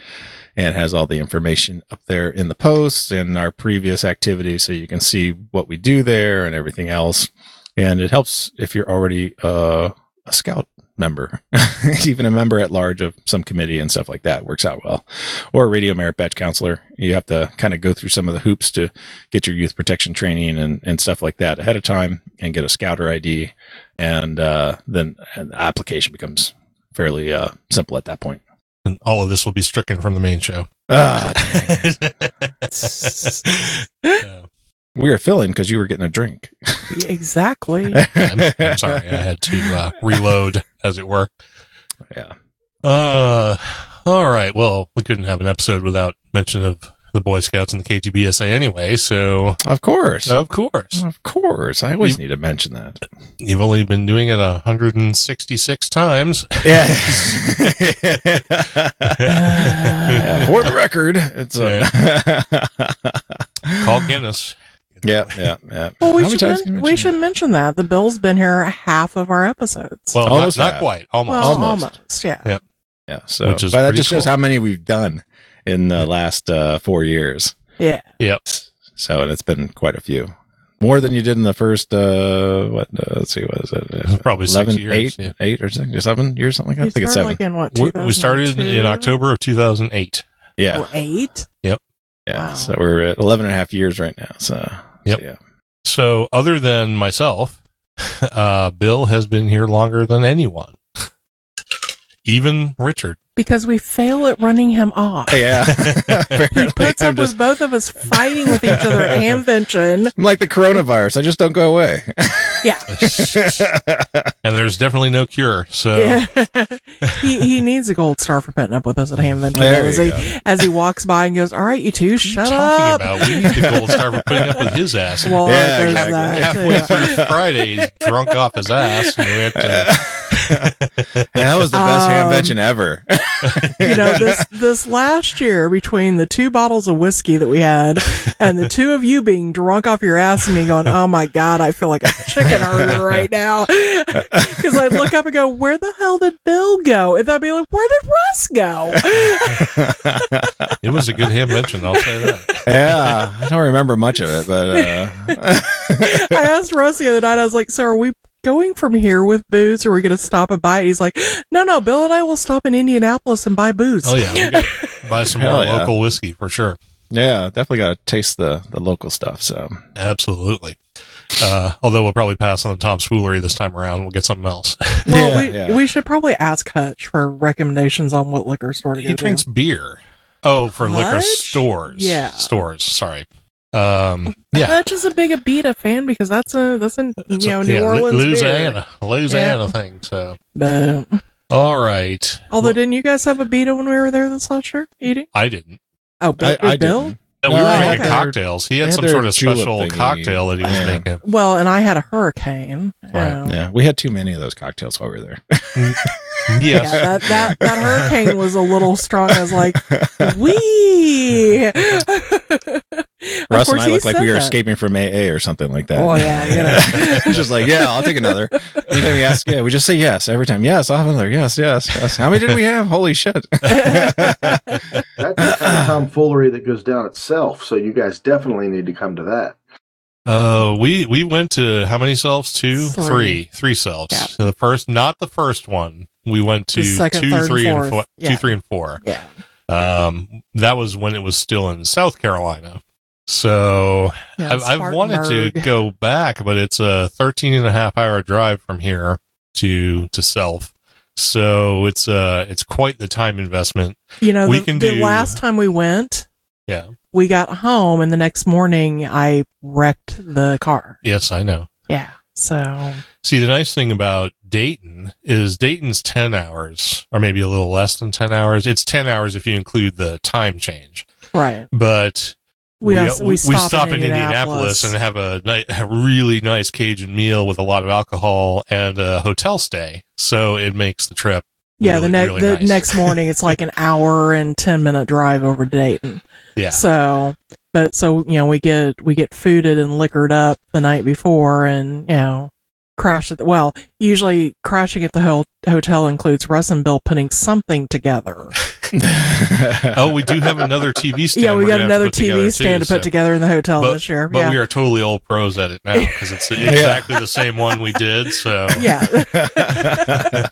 and has all the information up there in the posts and our previous activities so you can see what we do there and everything else. And it helps if you're already uh, a scout member, [laughs] even a member at large of some committee and stuff like that works out well. Or a radio merit badge counselor. You have to kind of go through some of the hoops to get your youth protection training and, and stuff like that ahead of time and get a scouter ID. And uh, then the application becomes fairly uh, simple at that point. And all of this will be stricken from the main show. Ah, [laughs] Yeah. we were filling because you were getting a drink. Exactly. I'm, I'm sorry, I had to uh, reload, as it were. Yeah. Uh, all right. Well, we couldn't have an episode without mention of the Boy Scouts and the KGBSA anyway. So, Of course. of course, Of course. I always need to mention that. you've only been doing it 166 times. Yeah. Yeah, [laughs] [laughs] For the record, it's uh, [laughs] Call Guinness. Yeah, yeah, yeah. Well, we How should, men- we mention should mention that. The Bill's been here half of our episodes. Well, Almost not, not quite. Almost. Well, almost. almost. yeah. Yeah. Yeah, so Which is but that pretty just shows how many we've done in the last uh, four years. Yeah. Yep. So and it's been quite a few. More than you did in the first uh what uh, let's see what is it? Probably six 11, years, eight, yeah. eight or six or seven years something like that. I We think it's started seven. like in what? We, we started in 2002? October of 2008. yeah. Or eight. Yeah. Wow. So we're at 11 and a half years right now. So, Yep. so, yeah. So, other than myself, [laughs] uh, Bill has been here longer than anyone, even Richard. Because we fail at running him off. Yeah. [laughs] He Apparently, puts I'm up with just both of us fighting with each other [laughs] at Hamvention. I'm like the coronavirus. I just don't go away. [laughs] Yeah. and there's definitely no cure. So, Yeah. he he needs a gold star for putting up with us at Hamvention. As he, as he walks by and goes, All right, you two, what are you shut talking up. about? We need the gold star for putting up with his ass. Well, Yeah, there's exactly. that. Halfway through Friday, he's drunk off his ass. And we had to, that was the best Um, hamvention ever. [laughs] you know this this last year between the two bottles of whiskey that we had and the two of you being drunk off your ass and me going oh my god i feel like a chicken herder right now [laughs] because i'd look up and go where the hell did bill go and i'd be like where did russ go [laughs] it was a good Hamvention. I'll say that. yeah, I don't remember much of it, but uh, i asked russ the other night i was like so are we going from here with booze or are we going to stop and buy it he's like no no bill and i will stop in indianapolis and buy booze Oh, yeah. We gotta [laughs] buy some more yeah. local whiskey for sure. yeah, definitely got to taste the the local stuff. So Absolutely. Uh, although we'll probably pass on the Tom's Foolery this time around. We'll get something else. [laughs] well Yeah, we, yeah. we should probably ask hutch for recommendations on what liquor store to he go to. drinks beer. Oh, for liquor stores. Yeah. Stores. Sorry. Um, yeah. Not just a big Abita fan because that's a that's a you So, know New yeah, Lu- Orleans beer. Louisiana, Louisiana thing. So, But, all right. although, Well, didn't you guys have Abita when we were there this last year eating? I didn't. Oh, Bill, I, I Bill? didn't. No, we No, were I making had cocktails. He had had some sort of special cocktail that he was Yeah. making. Well, and I had a hurricane. Right, Um, Yeah, we had too many of those cocktails while we were there. [laughs] Yes. Yeah, that, that that hurricane was a little strong. I was like, [laughs] wee. [laughs] Russ and I look like we were escaping from AA or something like that. Oh yeah, you know. It's just like, yeah, I'll take another. Anytime we ask, yeah, we just say yes every time. Yes, I'll have another. Yes, yes, yes. How many did we have? Holy shit. [laughs] That's the kind of tomfoolery that goes down itself. So you guys definitely need to come to that. Uh, we we went to how many selves? Two, Three. three, three selves. Yeah. So the first, not the first one. We went to The second, two, third, three, and fourth. four, Yeah. two, three, and four. Yeah. Um, that was when it was still in South Carolina. So yeah I've, I've wanted to go back, but it's a 13 and a half hour drive from here to to Self. So it's uh it's quite the time investment. You know, we the, can the do- last time we went, Yeah. we got home, and the next morning I wrecked the car. Yes, I know. Yeah. So See, the nice thing about Dayton is Dayton's 10 hours, or maybe a little less than 10 hours. It's 10 hours if you include the time change. right. But We we, also- uh, we stop in in Indianapolis Indianapolis. and have a, ni- a really nice Cajun meal with a lot of alcohol and a hotel stay. So it makes the trip. Yeah, the really, next really the nice. next morning it's like an [laughs] hour and ten minute drive over to Dayton. Yeah. So, but so you know we get we get fooded and liquored up the night before, and you know crash at the well. Usually crashing at the ho- hotel includes Russ and Bill putting something together. [laughs] [laughs] Oh, we do have another TV stand. yeah, we got gonna have to another TV stand too, to put so- together in the hotel But- this year. But yeah. we are totally old pros at it now because it's [laughs] exactly the same one we did. So yeah. [laughs]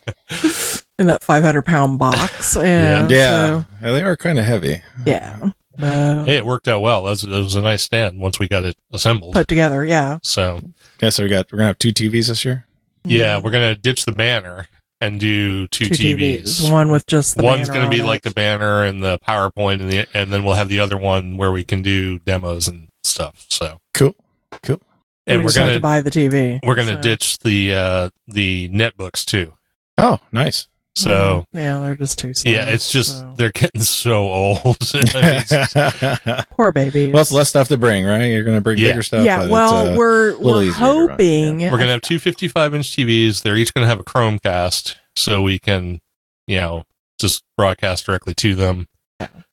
in that 500 pound box. And yeah, so, Yeah, they are kind of heavy. yeah. Uh, hey, it worked out well. That was, that was a nice stand once we got it assembled. put together. Yeah. so Yeah, so we got we're gonna have two TVs this year. yeah, we're gonna ditch the banner and do two, Two TVs. TVs. One with just the One's going to be on like it. the banner and the PowerPoint, and the and then we'll have the other one where we can do demos and stuff. So, Cool. cool. and we're gonna to buy the TV. we're gonna so. ditch the uh the netbooks too. Oh, nice. So yeah, they're just too. yeah, it's just so. they're getting so old. [laughs] I mean, it's just- well, [laughs] poor babies. it's less stuff to bring, right? You're gonna bring Yeah. bigger stuff. yeah, but it's, well, uh, we're we're easier to run. hoping we're gonna have two 55 inch TVs. They're each gonna have a Chromecast, so we can you know just broadcast directly to them.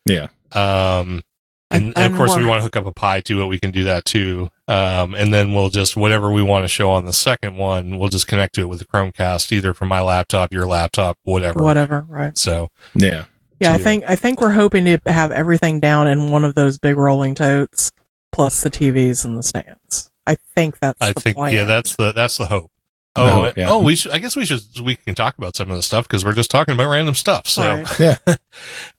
Yeah. Um, and, And- and of course, we we're- want to hook up a Pi to it. We can do that too. Um, and then we'll just whatever we want to show on the second one, we'll just connect to it with the Chromecast, either from my laptop, your laptop, whatever. whatever. Right. So yeah. Yeah, I think I think we're hoping to have everything down in one of those big rolling totes, plus the TVs and the stands. I think that's. I the think plan. yeah, that's the that's the hope. Oh, hope, yeah. oh, we should. I guess we should. We can talk about some of the stuff because we're just talking about random stuff. So, Right.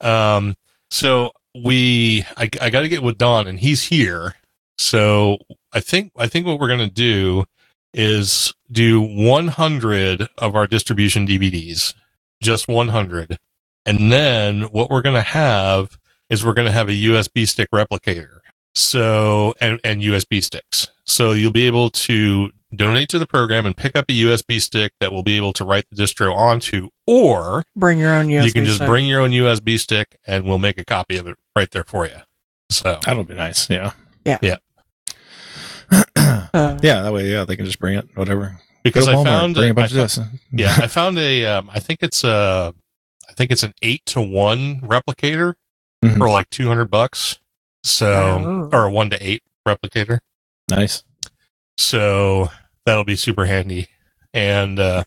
[laughs] um, so we, I, I got to get with Don, and he's here. So I think I think what we're gonna do is do 100 of our distribution DVDs, just 100, and then what we're gonna have is we're gonna have a USB stick replicator. So and and USB sticks. So you'll be able to donate to the program and pick up a USB stick that will be able to write the distro onto, or Bring your own USB. you can just stick. bring your own USB stick and we'll make a copy of it right there for you. So That'll be nice. Yeah. Yeah. Yeah. [clears throat] Uh, yeah. That way, yeah, they can just bring it, whatever. because Go I Walmart, found bring a I bunch fo- of this. yeah, I [laughs] found a um, I think it's a I think it's an eight to one replicator Mhm. for like two hundred bucks. So Oh. or a one to eight replicator. Nice. So that'll be super handy. And uh,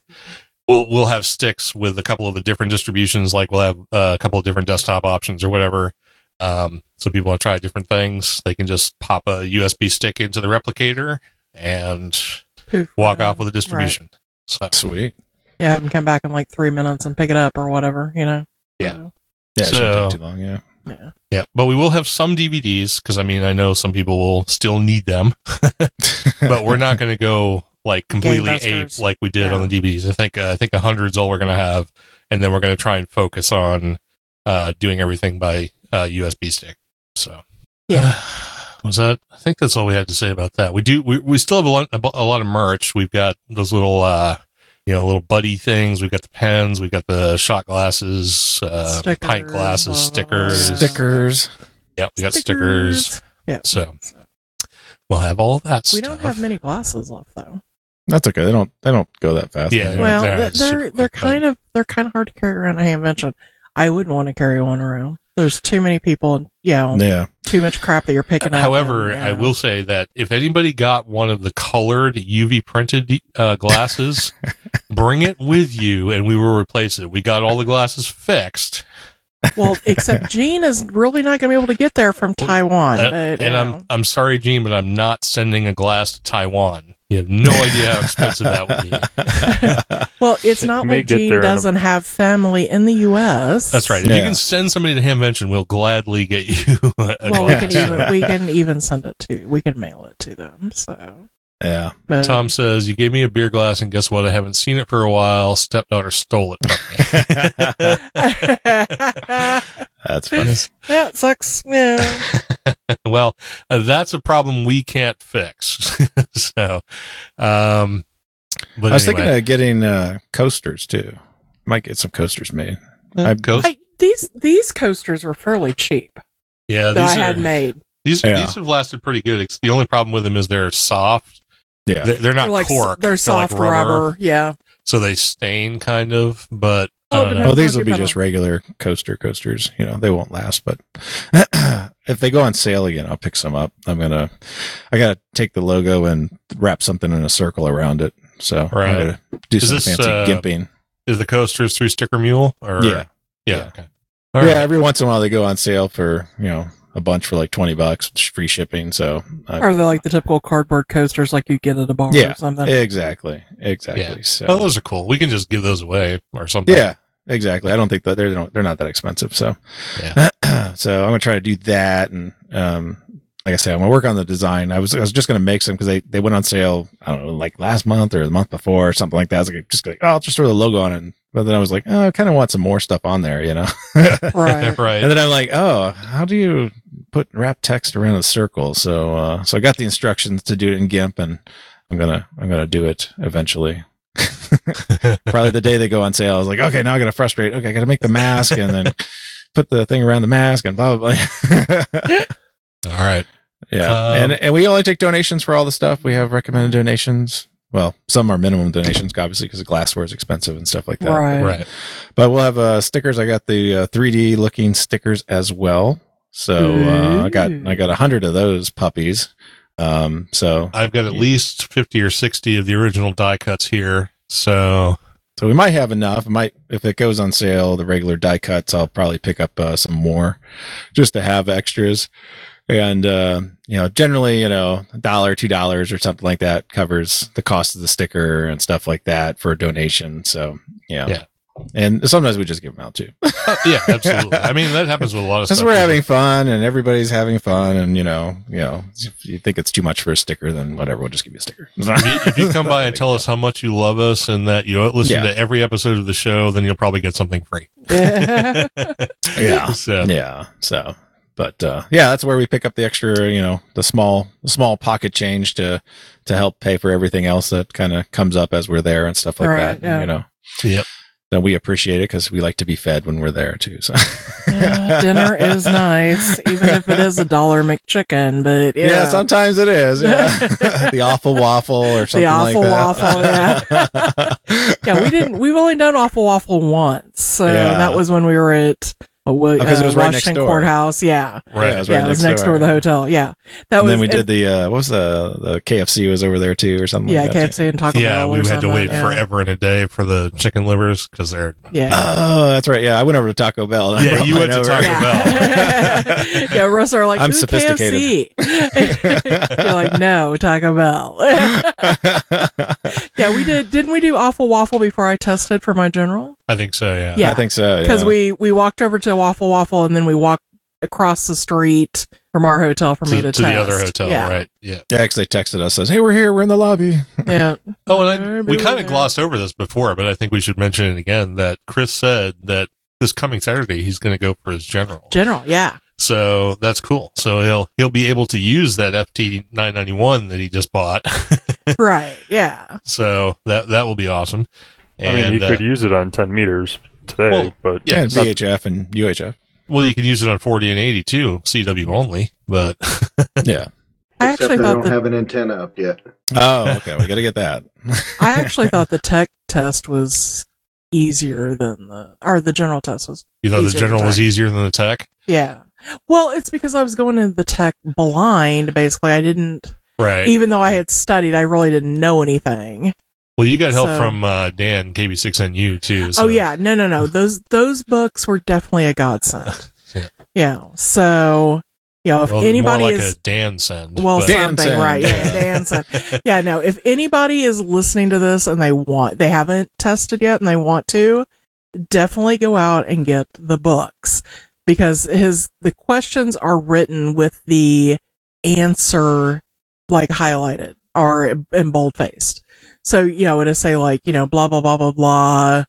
we'll we'll have sticks with a couple of the different distributions. Like we'll have uh, a couple of different desktop options or whatever. Um, so people want to try different things. They can just pop a USB stick into the replicator and poof. walk off with a distribution. So Sweet. Yeah, and come back in like three minutes and pick it up or whatever. You know. Yeah. Yeah. It So- shouldn't take too long. Yeah. Yeah. yeah, but we will have some DVDs because I mean I know some people will still need them, [laughs] but we're not going to go like completely ape like we did Yeah. on the DVDs. I think uh, I think a hundred's all we're going to have, and then we're going to try and focus on uh, doing everything by uh, USB stick. So Yeah. [sighs] Was that? I think that's all we had to say about that. We do. We, we still have a lot, a lot of merch. We've got those little, uh, you know, little buddy things. We've got the pens. We've got the shot glasses, uh, Stickers, pint glasses, blah, blah, stickers. Stickers. Yeah, we got stickers. Yeah. So we'll have all of that. We don't have many glasses left though. That's okay. They don't they don't go that fast. Yeah, Well, they're they're they're, they're kind of they're kind of hard to carry around. I have mentioned I wouldn't want to carry one around. There's too many people and you know, Yeah. too much crap that you're picking up. However, and, I will say that if anybody got one of the colored UV printed uh, glasses, [laughs] bring it with you and we will replace it. We got all the glasses fixed. Well, except [laughs] Gene is really not going to be able to get there from Taiwan. Uh, but, and you I'm. I'm sorry, Gene, but I'm not sending a glass to Taiwan. You have no idea how expensive that would be. [laughs] well, it's not may like Gene there in a- doesn't have family in the U.S. That's right. If Yeah. you can send somebody to Hamvention, we'll gladly get you. [laughs] A Well, we can even we can even send it to we can mail it to them. So, yeah. but, Tom says, You gave me a beer glass, and guess what? I haven't seen it for a while. Stepdaughter stole it. [laughs] That's funny. yeah, it sucks. Yeah. [laughs] well, uh, that's a problem we can't fix. [laughs] so, um, but I was anyway, thinking of getting uh, coasters too. Might get some coasters made. I- Ghost- I, these these coasters were fairly cheap yeah, that I these, had made. these, Yeah. these have lasted pretty good. It's, the only problem with them is they're soft. Yeah. They're, they're not They're like cork. they're like soft rubber. Yeah. so they stain kind of. But I Oh, don't but know. no- Oh, these How'd will be put just regular coaster coasters. You know, they won't last, but [clears throat] if they go on sale again, I'll pick some up. I'm gonna, I gotta take the logo and wrap something in a circle around it. So Right. I'm gonna do Is some this, fancy uh, gimping. Is the coasters through Sticker Mule? Or Yeah. yeah. Yeah. Okay. All yeah, right. every once in a while they go on sale for you know a bunch for like twenty bucks, free shipping. So I, Are they like the typical cardboard coasters like you get at a bar Yeah. or something? exactly, exactly. Yeah. So Oh, those are cool. We can just give those away or something. Yeah, exactly. I don't think that they're they don't- they're not that expensive. So, Yeah. [clears throat] so I'm gonna try to do that, and um, like I said, I'm gonna work on the design. I was I was just gonna make some because they they went on sale. I don't know, like last month or the month before or something like that. I was like, just like, oh, I'll just throw the logo on it. But then I was like, oh, I kind of want some more stuff on there, you know. [laughs] Right. [laughs] right. And then I'm like, oh, how do you put wrap text around a circle? So, uh, so I got the instructions to do it in GIMP, and I'm gonna I'm gonna do it eventually. [laughs] Probably the day they go on sale, I was like, okay, now I gotta frustrate. Okay, I gotta make the mask and then [laughs] put the thing around the mask and blah blah blah. [laughs] All right. yeah, Um, and and we only take donations for all the stuff. We have recommended donations. Well, some are minimum donations, obviously, because the glassware is expensive and stuff like that. Right. Right. But we'll have uh, stickers. I got the uh, 3D looking stickers as well. So uh, I got I got a hundred of those puppies. Um, so I've got at least 50 or 60 of the original die cuts here. So, so we might have enough. Might if it goes on sale, the regular die cuts, I'll probably pick up uh, some more just to have extras. And uh, you know, generally, you know, a dollar, two dollars, or something like that covers the cost of the sticker and stuff like that for a donation. So yeah, Yeah. And sometimes we just give them out too. [laughs] uh, yeah, absolutely. I mean, that happens with a lot of [laughs] Because stuff. we're having fun and everybody's having fun, and you know, you know, if you think it's too much for a sticker, then whatever, we'll just give you a sticker. if you, if you come by and tell us how much you love us and that you listen Yeah. to every episode of the show, then you'll probably get something free. [laughs] yeah, So, yeah. So, but uh, yeah, that's where we pick up the extra, you know, the small, small pocket change to to help pay for everything else that kind of comes up as we're there and stuff like Right, that. yeah. You know, Yep. Then we appreciate it because we like to be fed when we're there too. So, Yeah, dinner is nice, even if it is a dollar McChicken. But yeah, Yeah, sometimes it is. Yeah. [laughs] the awful waffle or something the awful like waffle, that. [laughs] yeah, we didn't. We've only done awful waffle once, so Yeah. that was when we were at uh, uh, because it was right next door. Courthouse. Yeah, Right. Yeah, it was yeah, right it was next door to the hotel. Yeah, that and was. then we and- did the uh, what was the the KFC was over there too or something. yeah, like that, KFC and Taco Yeah, we or had to wait yeah. forever and a day for the chicken livers because they're Yeah. Oh, that's right. Yeah, I went over to Taco Bell. and Yeah, you went mine to over. Taco yeah. [laughs] yeah, Russ are like, I'm "Ooh, sophisticated." KFC. [laughs] You're like, no, Taco Bell. [laughs] yeah, we did. Didn't we do awful waffle before I tested for my general? I think so. Yeah. Yeah. I think so. Because yeah. we we walked over to Waffle Waffle and then we walked across the street from our hotel for me To, to, to the other hotel, yeah. right? Yeah. yeah, actually texted us says, "Hey, we're here. We're in the lobby." [laughs] Yeah. Oh, and I, we kind of glossed over this before, but I think we should mention it again. That Chris said that this coming Saturday he's going to go for his general. General, yeah. So that's cool. So he'll he'll be able to use that FT nine ninety one that he just bought. [laughs] right. Yeah. so that that will be awesome. I mean, you uh, could use it on 10 meters today, Well, but yeah, Yeah, not- VHF and UHF. well, you can use it on forty and eighty too, CW only. But [laughs] Yeah. I Except actually they thought don't that have an antenna up yet. Oh, okay. We got to get that. [laughs] I actually thought the tech test was easier than the or the general test was. you thought the general was easier than the tech, Yeah. Well, it's because I was going into the tech blind. Basically, I didn't. right? Even though I had studied, I really didn't know anything. Well, you got help so- from uh, Dan KB six NU too. So. Oh yeah, no, no, no. [laughs] Those those books were definitely a godsend. [laughs] Yeah. yeah. So, you know, if Well, anybody more like is a Dan send. well, but- Dan something send. right? Yeah, Dan [laughs] send. yeah, no. If anybody is listening to this and they want, they haven't tested yet and they want to, definitely go out and get the books because his the questions are written with the answer like highlighted or in bold faced. So you know, it'll say like you know blah blah blah blah blah,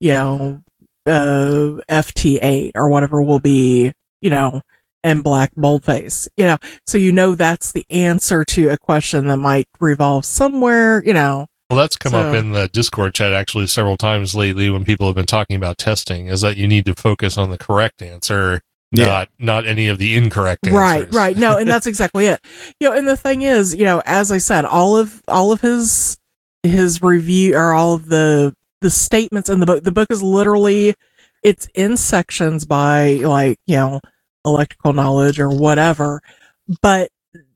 you know, uh, FT eight or whatever will be you know in black boldface. You know, so you know that's the answer to a question that might revolve somewhere. You know, Well, that's come up in the Discord chat actually several times lately when people have been talking about testing. Is that you need to focus on the correct answer, Yeah. not not any of the incorrect answers. Right, right. No, and that's [laughs] exactly it. You know, and the thing is, you know, as I said, all of all of his his review or all of the the statements in the book, the book is literally it's in sections by like, you know, electrical knowledge or whatever, but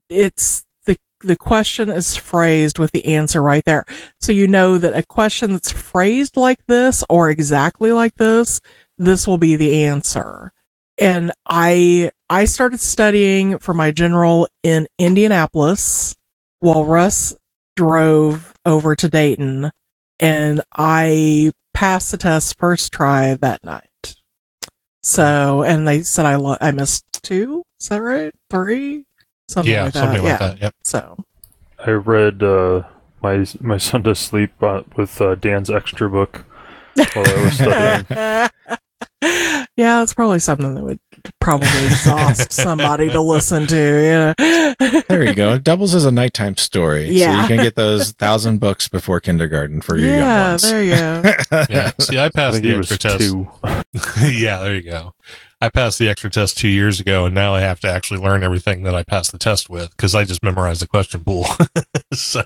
it's the the question is phrased with the answer right there. So you know that a question that's phrased like this or exactly like this, this will be the answer and I I started studying for my general in Indianapolis while Russ drove over to Dayton and I passed the test first try that night. So and they said I lo- I missed two, is that right? Three? Something yeah, like that. something yeah. like that. Yep. So I read uh, my my son to sleep uh, with uh, Dan's extra book while I was [laughs] studying. [laughs] yeah, it's probably something that would probably exhaust [laughs] somebody to listen to. Yeah. There you go. It doubles as a nighttime story. So you can get those thousand books before kindergarten for your young yeah, ones. there you go. [laughs] Yeah. See, I I passed think the extra test. [laughs] yeah, there you go. I passed the extra test two years ago, and now I have to actually learn everything that I passed the test with because I just memorized the question pool. so,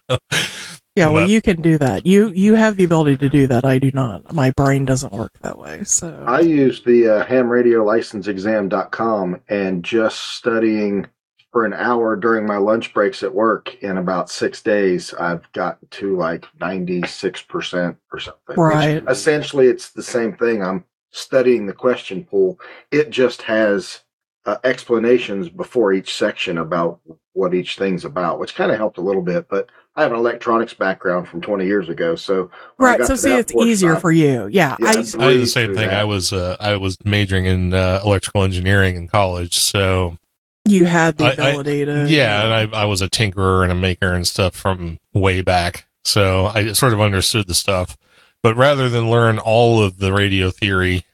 Yeah, well, But- you can do that. You you have the ability to do that. I do not. My brain doesn't work that way. So I used the uh, hamradiolicenseexam.com and just studying for an hour during my lunch breaks at work in about six days, I've gotten to like 96% or something. which Right. essentially, it's the same thing. I'm studying the question pool. It just has uh, explanations before each section about what each thing's about, which kind of helped a little bit. But I have an electronics background from 20 years ago. So right. So see, it's easier I- for you. Yeah. Yeah, I, I did the same thing. that. I was uh, I was majoring in uh, electrical engineering in college, so you had the I- I- to. yeah, and I I was a tinkerer and a maker and stuff from way back, so I sort of understood the stuff. But rather than learn all of the radio theory,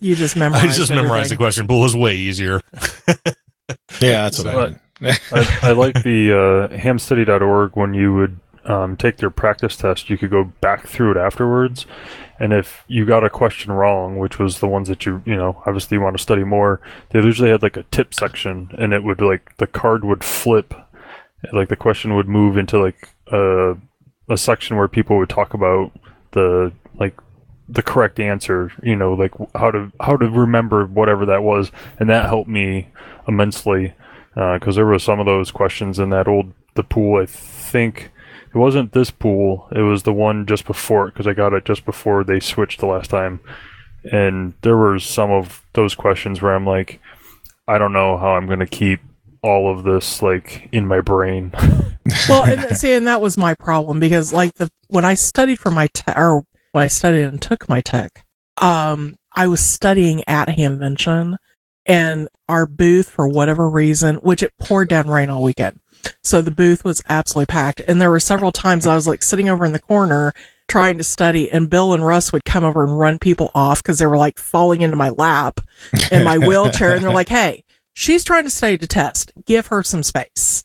You just [laughs] I just memorized the question pool. It was way easier. [laughs] Yeah, that's what I But- did. I, I [laughs] like the uh, hamstudy.org when you would um, take their practice test, you could go back through it afterwards. And if you got a question wrong, which was the ones that you, you know, obviously you want to study more, they usually had like a tip section and it would like, the card would flip. Like the question would move into like a, a section where people would talk about the, like, the correct answer, you know, like how to how to remember whatever that was, and that helped me immensely because there were some of those questions in that old the pool. I think it wasn't this pool; it was the one just before it because I got it just before they switched the last time. And there were some of those questions where I'm like, I don't know how I'm going to keep all of this like in my brain. [laughs] well, and see, and that was my problem because, like, the when I studied for my tech, or when I studied and took my tech, um, I was studying at Hamvention, and our booth, for whatever reason, which it poured down rain all weekend, so the booth was absolutely packed, and there were several times I was like sitting over in the corner trying to study, and Bill and Russ would come over and run people off because they were like falling into my lap in my [laughs] wheelchair, and they're like, "Hey." she's trying to study to test. Give her some space.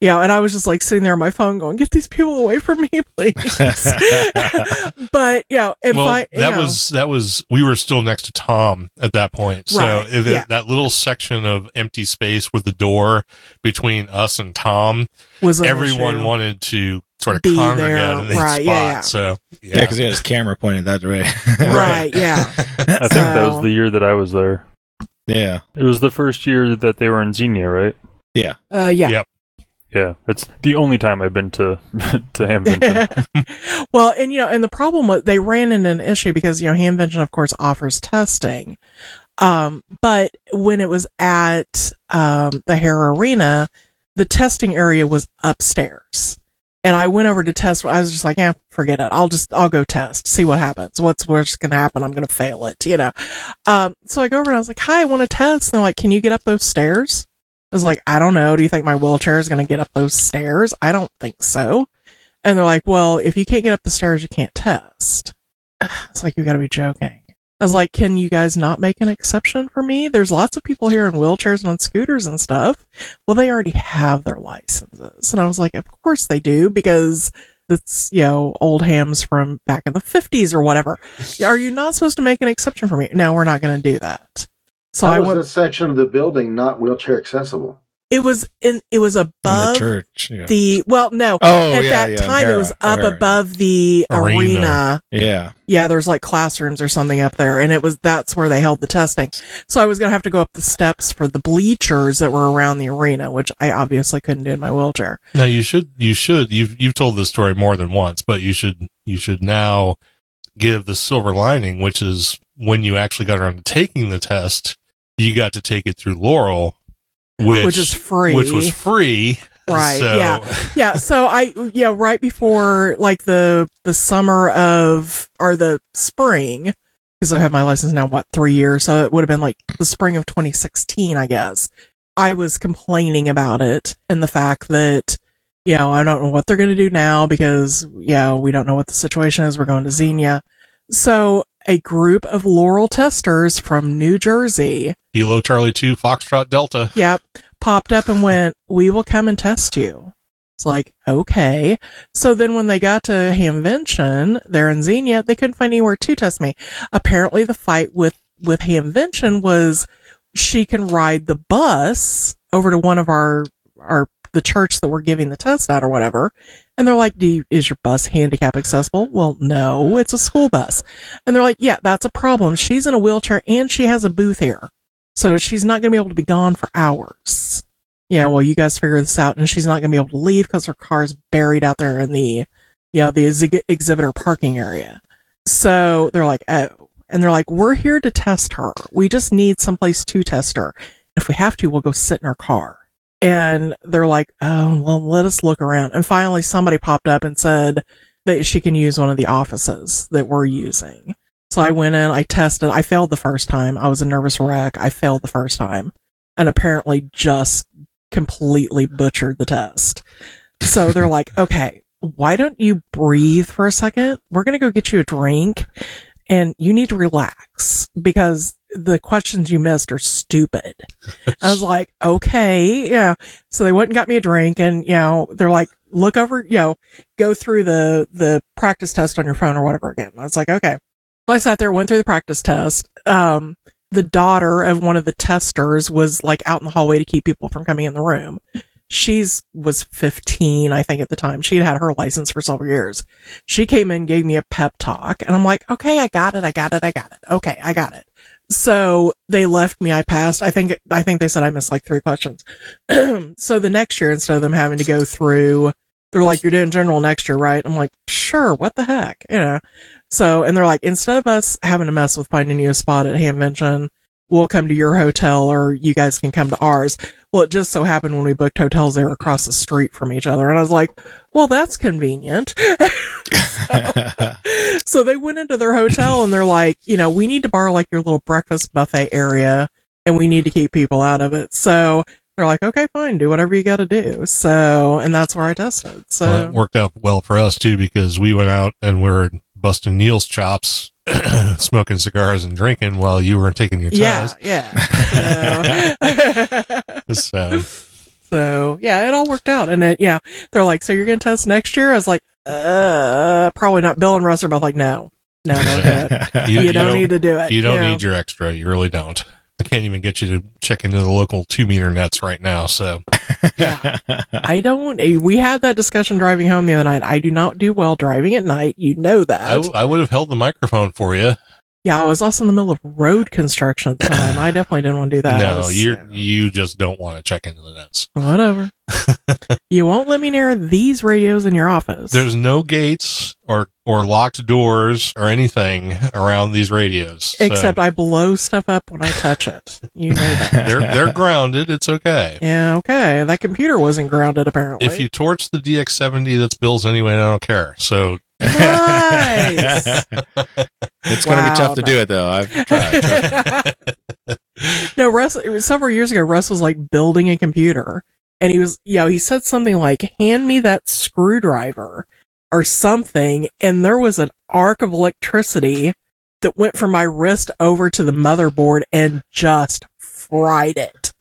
You know, and I was just like sitting there on my phone going, get these people away from me, [laughs] please. [laughs] but, yeah, if well, I, that know, was that was we were still next to Tom at that point. So Right, if it- yeah. that little section of empty space with the door between us and Tom, was everyone issue. wanted to sort of Be congregate there, in the right, spot. yeah, yeah. So Yeah, because he had his camera pointed that way. [laughs] Right, yeah. I think that was the year that I was there. yeah. It was the first year that they were in Xenia, right? Yeah. Uh, yeah. Yep. Yeah, it's the only time I've been to [laughs] to Hamvention. [laughs] well, and you know, and the problem was they ran into an issue because you know Hamvention, of course, offers testing, um, but when it was at um, the Hara Arena, the testing area was upstairs, and I went over to test. I was just like, "Yeah, forget it. I'll just I'll go test, see what happens. What's what's going to happen? I'm going to fail it, you know." Um, so I go over and I was like, "Hi, I want to test." And they're like, "Can you get up those stairs?" I was like, "I don't know. Do you think my wheelchair is going to get up those stairs? I don't think so." And they're like, well, if you can't get up the stairs, you can't test. [sighs] It's like, you gotta be joking. I was like, can you guys not make an exception for me? There's lots of people here in wheelchairs and on scooters and stuff. Well, they already have their licenses. And I was like, of course they do because it's, you know, old hams from back in the 50s or whatever. Are you not supposed to make an exception for me? No, we're not going to do that. So How I was went, this section of the building not wheelchair accessible? it was in, it was In the above church. Yeah. the, well, no, oh, at yeah, that yeah, time it was up O'Hara. above the Arena. arena. Yeah. Yeah, there's like classrooms or something up there, and it was that's where they held the testing. So I was gonna have to go up the steps for the bleachers that were around the arena, which I obviously couldn't do in my wheelchair. Now you should you should you've you've told this story more than once, but you should you should now give the silver lining, which is when you actually got around to taking the test, you got to take it through Laurel, which Which is free. which was free. Right, [laughs] So, yeah. yeah, so I yeah, right before like the the summer of or the spring, because I've had my license now what three years, so it would have been like the spring of 2016, I guess. I was complaining about it and the fact that you know I don't know what they're going to do now because yeah we don't know what the situation is. We're going to Xenia, so a group of Laurel testers from New Jersey Kilo Charlie Two Foxtrot Delta. Yep. Popped up and went, We will come and test you. It's like, okay. So then when they got to Hamvention, they're in Xenia, they couldn't find anywhere to test me. Apparently the fight with, with Hamvention was she can ride the bus over to one of our, our, the church that we're giving the test at or whatever. And they're like, Do you, is your bus handicap accessible? Well, no, it's a school bus. And they're like, Yeah, that's a problem. She's in a wheelchair and she has a booth here. So she's not going to be able to be gone for hours. Yeah, well, you guys figure this out, and she's not going to be able to leave because her car's buried out there in the, yeah, the exhi- exhibitor parking area. So they're like, oh, and they're like, we're here to test her. We just need someplace to test her. If we have to, we'll go sit in her car. And they're like, oh, well, let us look around. And finally, somebody popped up and said that she can use one of the offices that we're using. So I went in, I tested, I failed the first time. I was a nervous wreck. I failed the first time and apparently just completely butchered the test. So they're like, okay, why don't you breathe for a second? We're going to go get you a drink and you need to relax because the questions you missed are stupid. I was like, okay, yeah. So they went and got me a drink and, you know, they're like, look over, you know, go through the, the practice test on your phone or whatever again. I was like, okay. So I sat there, went through the practice test. Um, the daughter of one of the testers was like out in the hallway to keep people from coming in the room. She's was 15, I think at the time. She'd had her license for several years. She came in, gave me a pep talk and I'm like, okay, I got it. I got it. I got it. Okay. I got it. So they left me. I passed. I think, I think they said I missed like three questions. [clears throat] so the next year, instead of them having to go through, they're like, you're doing general next year, right? I'm like, sure. What the heck? You know? So, and they're like, instead of us having to mess with finding you a spot at Hamvention, we'll come to your hotel or you guys can come to ours. Well, it just so happened when we booked hotels, they were across the street from each other. And I was like, well, that's convenient. [laughs] [laughs] so they went into their hotel and they're like, you know, we need to borrow like your little breakfast buffet area and we need to keep people out of it. So they're like, okay, fine, do whatever you got to do. So, and that's where I tested. So, Well, it worked out well for us too because we went out and we were busting Neil's chops [clears throat] smoking cigars and drinking while you were taking your Yeah, test. yeah. [laughs] So, [laughs] So, so, yeah, it all worked out. And it, yeah, they're like, so you're going to test next year? I was like, uh, probably not. Bill and Russ are both like, no, no, no, no. You- [laughs] you, you don't, don't- need to do it. you don't know? need your extra. You really don't. I can't even get you to check into the local two meter nets right now. So, I don't. eh, We had that discussion driving home the other night. I do not do well driving at night. You know that. I, I would have held the microphone for you. yeah, I was also in the middle of road construction at the time. I definitely didn't want to do that. no, you you just don't want to check into the nets. whatever. [laughs] you won't let me near these radios in your office. There's no gates or or locked doors or anything around these radios. So Except I blow stuff up when I touch it. You know that. [laughs] they're they're grounded. It's okay. yeah, okay. That computer wasn't grounded apparently. If you torch the DX70, that's Bill's anyway. and I don't care. So Nice. [laughs] it's going to be tough to no. do it though. I've tried. trust me. no, Russ, several years ago, Russ was like building a computer and he was, you know, he said something like, hand me that screwdriver or something. And there was an arc of electricity that went from my wrist over to the motherboard and just fried it.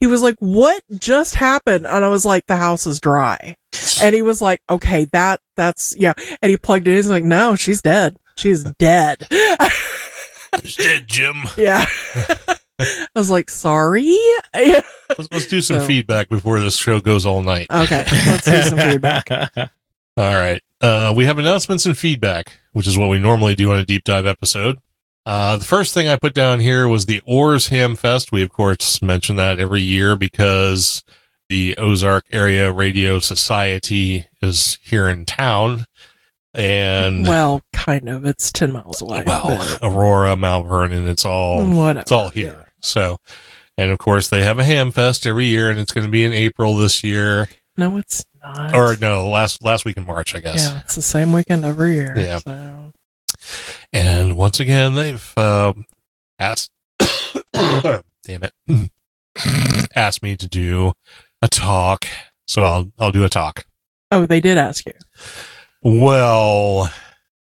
He was like, what just happened? And I was like, the house is dry. And he was like, okay, that, that's, yeah. And he plugged it in. He's like, no, she's dead. She's dead. It's dead, Jim. [laughs] Yeah. [laughs] I was like, sorry. Let's, let's do some So- feedback before this show goes all night. Okay, let's do some feedback. [laughs] All right. Uh, we have announcements and feedback, which is what we normally do on a deep dive episode. Uh, the first thing I put down here was the Oars Ham Fest. We, of course, mention that every year because the Ozark Area Radio Society is here in town. And, Well, kind of. It's 10 miles away. well, Aurora, Mount Vernon, it's all whatever. it's all here. So, and of course, they have a ham fest every year, and it's going to be in April this year, No, it's not. or no, last last week in March, I guess. yeah, it's the same weekend every year. Yeah. So. And once again, they've um, asked, [coughs] damn it, [coughs] asked me to do a talk, so I'll I'll do a talk. Oh, they did ask you. Well,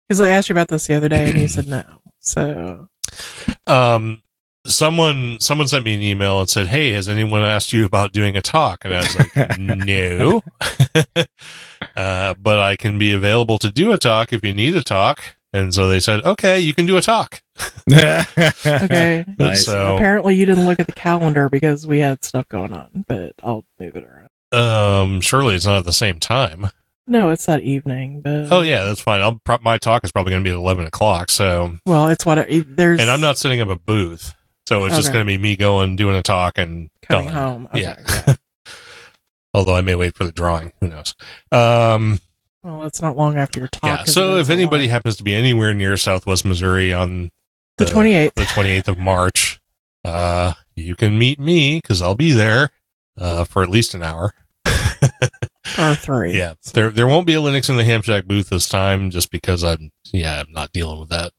Because I asked you about this the other day and you said no. So, [coughs] um, someone someone sent me an email and said, "Hey, has anyone asked you about doing a talk?" And I was like, [laughs] "No." [laughs] uh, but I can be available to do a talk if you need a talk. And so they said, "Okay, you can do a talk." [laughs] okay. Nice. So Apparently, you didn't look at the calendar because we had stuff going on, but I'll move it around. um, surely it's not at the same time. No, it's that evening. But Oh yeah, that's fine. I'll pro- my talk is probably going to be at eleven o'clock. So, Well, it's what it, there's. and I'm not setting up a booth, so it's just going to be me going doing a talk and coming done. home. Okay, [laughs] Yeah. Although I may wait for the drawing, who knows? Um, Well, it's not long after your talk. yeah. So if anybody lot. happens to be anywhere near Southwest Missouri on the 28th. the 28th of March, uh, you can meet me because I'll be there uh, for at least an hour. [laughs] or three. Yeah, there there won't be a Linux in the Ham Shack booth this time, just because I'm yeah I'm not dealing with that.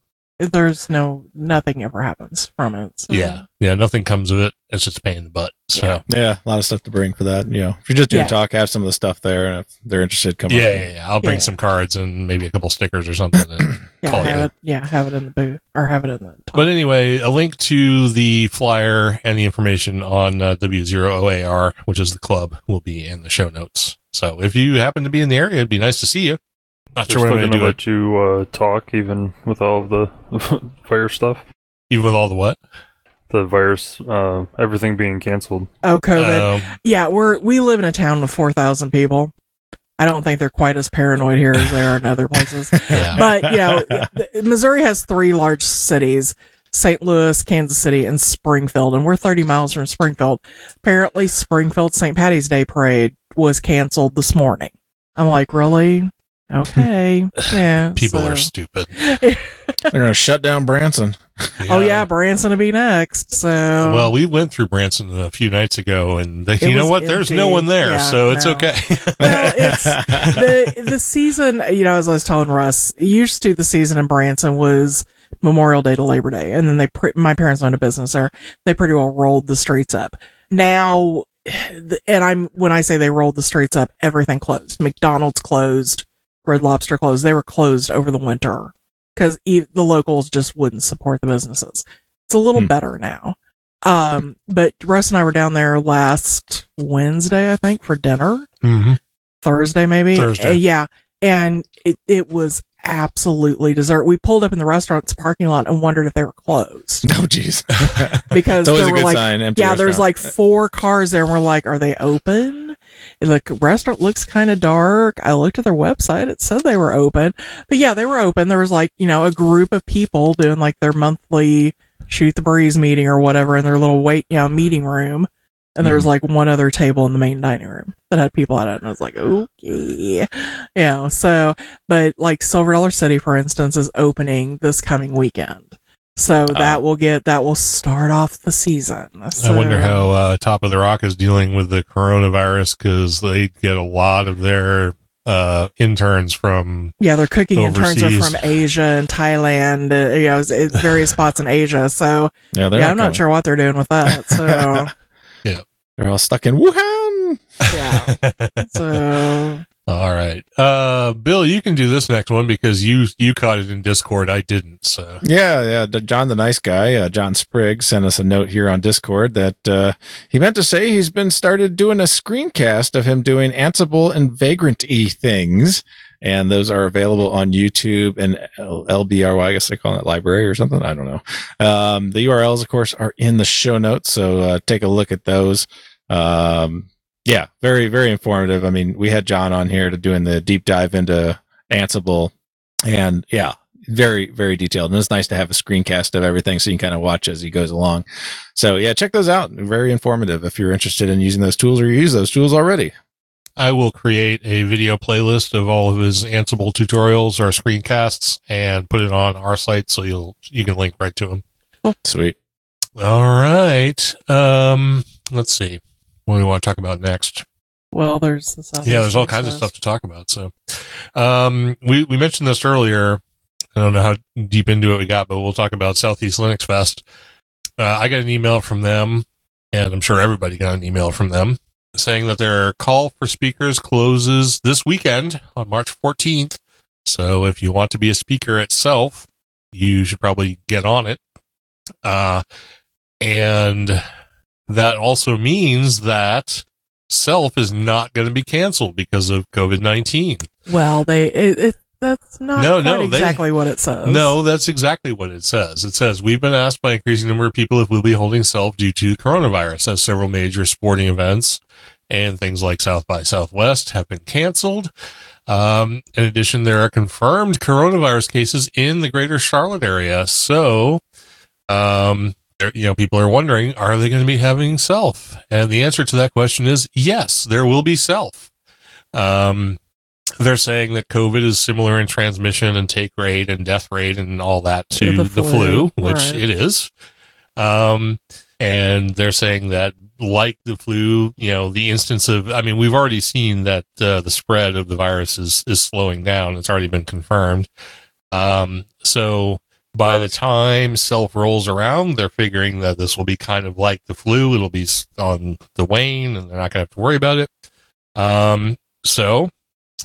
There's no nothing ever happens from it. so- Yeah, yeah, nothing comes of it. It's just a pain in the butt. So yeah, a lot of stuff to bring for that. You know, if you're just doing Yeah. a talk, have some of the stuff there, and if they're interested, come yeah, yeah, yeah. I'll bring Yeah. some cards and maybe a couple stickers or something. and [coughs] yeah, call it have good. it. Yeah, have it in the booth or have it in the. Top. But anyway, a link to the flyer and the information on uh, W0OAR, which is the club, will be in the show notes. So if you happen to be in the area, it'd be nice to see you. Not sure when still I'm gonna going to let you uh, talk even with all of the [laughs] fire stuff. even with all the what? The virus, uh, everything being canceled. oh, COVID. Um, yeah, we're we live in a town with four thousand people. I don't think they're quite as paranoid here as they are in other places. [laughs] yeah. But you know, [laughs] Missouri has three large cities: St. Louis, Kansas City, and Springfield. And we're thirty miles from Springfield. Apparently, Springfield St. Patty's Day parade was canceled this morning. I'm like, really? Okay, yeah. [laughs] People so- are stupid. [laughs] They're gonna shut down Branson. Oh yeah, Branson to be next. So Well, we went through Branson a few nights ago, and they, you know was what? There's no one there, Yeah, so it's no. okay. [laughs] Well, it's the the season. You know, as I was telling Russ, used to the season in Branson was Memorial Day to Labor Day, and then they pre- my parents owned a business there. They pretty well rolled the streets up. Now, [sighs] and I'm when I say they rolled the streets up, everything closed. McDonald's closed, Red Lobster closed. They were closed over the winter because the locals just wouldn't support the businesses. It's a little Hmm. better now. Um, but Russ and I were down there last Wednesday, I think, for dinner. Mm-hmm. Thursday, maybe. Thursday. Uh, yeah. And it, it was absolutely dessert. We pulled up in the restaurant's parking lot and wondered if they were closed [laughs] Oh, jeez. because there were like, sign. Yeah, there's like four cars there and we're like, are they open? The restaurant looks kind of dark. I looked at their website. It said they were open, but yeah, they were open. There was like, you know, a group of people doing like their monthly shoot the breeze meeting or whatever in their little wait, you know, meeting room. And there was mm-hmm. like one other table in the main dining room that had people at it. And I was like, okay. You know, so, but like Silver Dollar City, for instance, is opening this coming weekend. So that will get, that will start off the season. I wonder how uh, Top of the Rock is dealing with the coronavirus because they get a lot of their uh, interns from. Yeah, they're cooking interns are from Asia and Thailand, uh, you know, it's, it's various [laughs] spots in Asia. So yeah, they're yeah, I'm not coming. sure what they're doing with that. [laughs] So yeah, They're all stuck in Wuhan. yeah, [laughs] so All right, uh, Bill, you can do this next one because you you caught it in Discord. I didn't. So Yeah, yeah. John, the nice guy, uh, John Spriggs, sent us a note here on Discord that uh, he meant to say he's been started doing a screencast of him doing Ansible and Vagrant E things, and those are available on YouTube and LBRY. I guess they call it library or something. I don't know. Um, the URLs, of course, are in the show notes, so uh, take a look at those. Um, yeah, very, very informative. I mean, we had John on here to doing the deep dive into Ansible, and yeah, very very detailed and it's nice to have a screencast of everything so you can kind of watch as he goes along so yeah check those out very informative if you're interested in using those tools or you use those tools already I will create a video playlist of all of his Ansible tutorials or screencasts and put it on our site so you'll you can link right to them. sweet All right. Um, let's see. What do we want to talk about next? well, there's yeah, there's all kinds of stuff to talk about. So, um, we we mentioned this earlier. I don't know how deep into it we got, but we'll talk about Southeast Linux Fest. Uh, I got an email from them, and I'm sure everybody got an email from them saying that their call for speakers closes this weekend on March 14th. So, if you want to be a speaker itself, you should probably get on it. Uh, and that also means that SELF is not going to be canceled because of COVID 19. Well, they it, it that's not No, no, they- exactly what it says. No, that's exactly what it says. It says we've been asked by increasing number of people if we'll be holding SELF due to coronavirus, as several major sporting events and things like South by Southwest have been canceled. Um, in addition, there are confirmed coronavirus cases in the greater Charlotte area. So, um, you know, people are wondering, are they going to be having SELF? And the answer to that question is yes, there will be SELF. Um, they're saying that COVID is similar in transmission and take rate and death rate and all that to the, flu, flu, which right. it is. Um, and they're saying that like the flu, you know, the instance of, I mean, we've already seen that uh, the spread of the virus is, is slowing down. It's already been confirmed. Um, so by the time SELF rolls around, they're figuring that this will be kind of like the flu. It'll be on the wane and they're not going to have to worry about it. Um, so